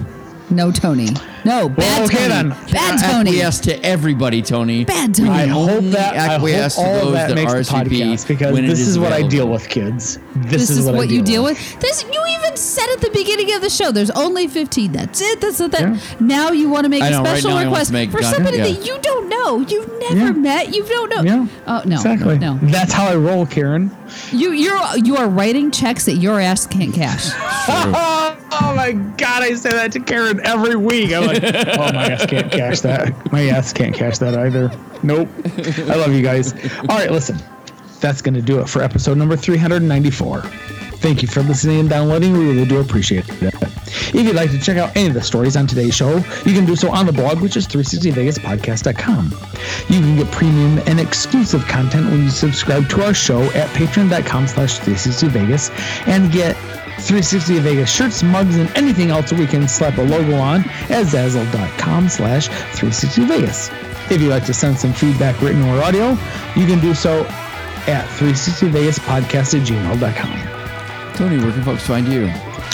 No, Tony. No, bad okay Tony. then. Bad Tony. Acquiesce to everybody, Tony. Bad Tony. I hope Only that I hope acquiesce to all of those that that makes the RSVP podcast because when this is is what I deal with, kids. This, This, is, what, I you deal deal with. This you even said at the beginning of the show. There's only 15. That's it. That's it. That. Yeah. Now you want to make I a know, right special now I want request make for God- somebody yeah. that you don't know. You've never Yeah. met. You don't know. Yeah. Oh no. Exactly. No. That's how I roll, Karen. You you're you are writing checks that your ass can't cash. [laughs] Oh, my god, I say that to Karen every week. I'm like, [laughs] oh my ass can't cash that. My ass can't cash that either. Nope. I love you guys. All right, listen. That's gonna do it for episode number 394. Thank you for listening and downloading. We really do appreciate it. If you'd like to check out any of the stories on today's show, you can do so on the blog, which is 360vegaspodcast.com. You can get premium and exclusive content when you subscribe to our show at patreon.com slash 360vegas and get 360 Vegas shirts, mugs, and anything else we can slap a logo on at zazzle.com slash 360 Vegas. If you'd like to send some feedback written or audio, you can do so at 360vegaspodcast at gmail.com. Tony, where can folks find you?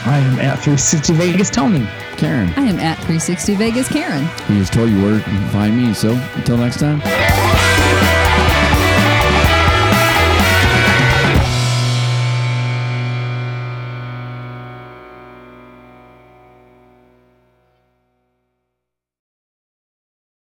I am at 360 Vegas Tony. Karen. I am at 360 Vegas Karen. He just told you where you can find me. So until next time.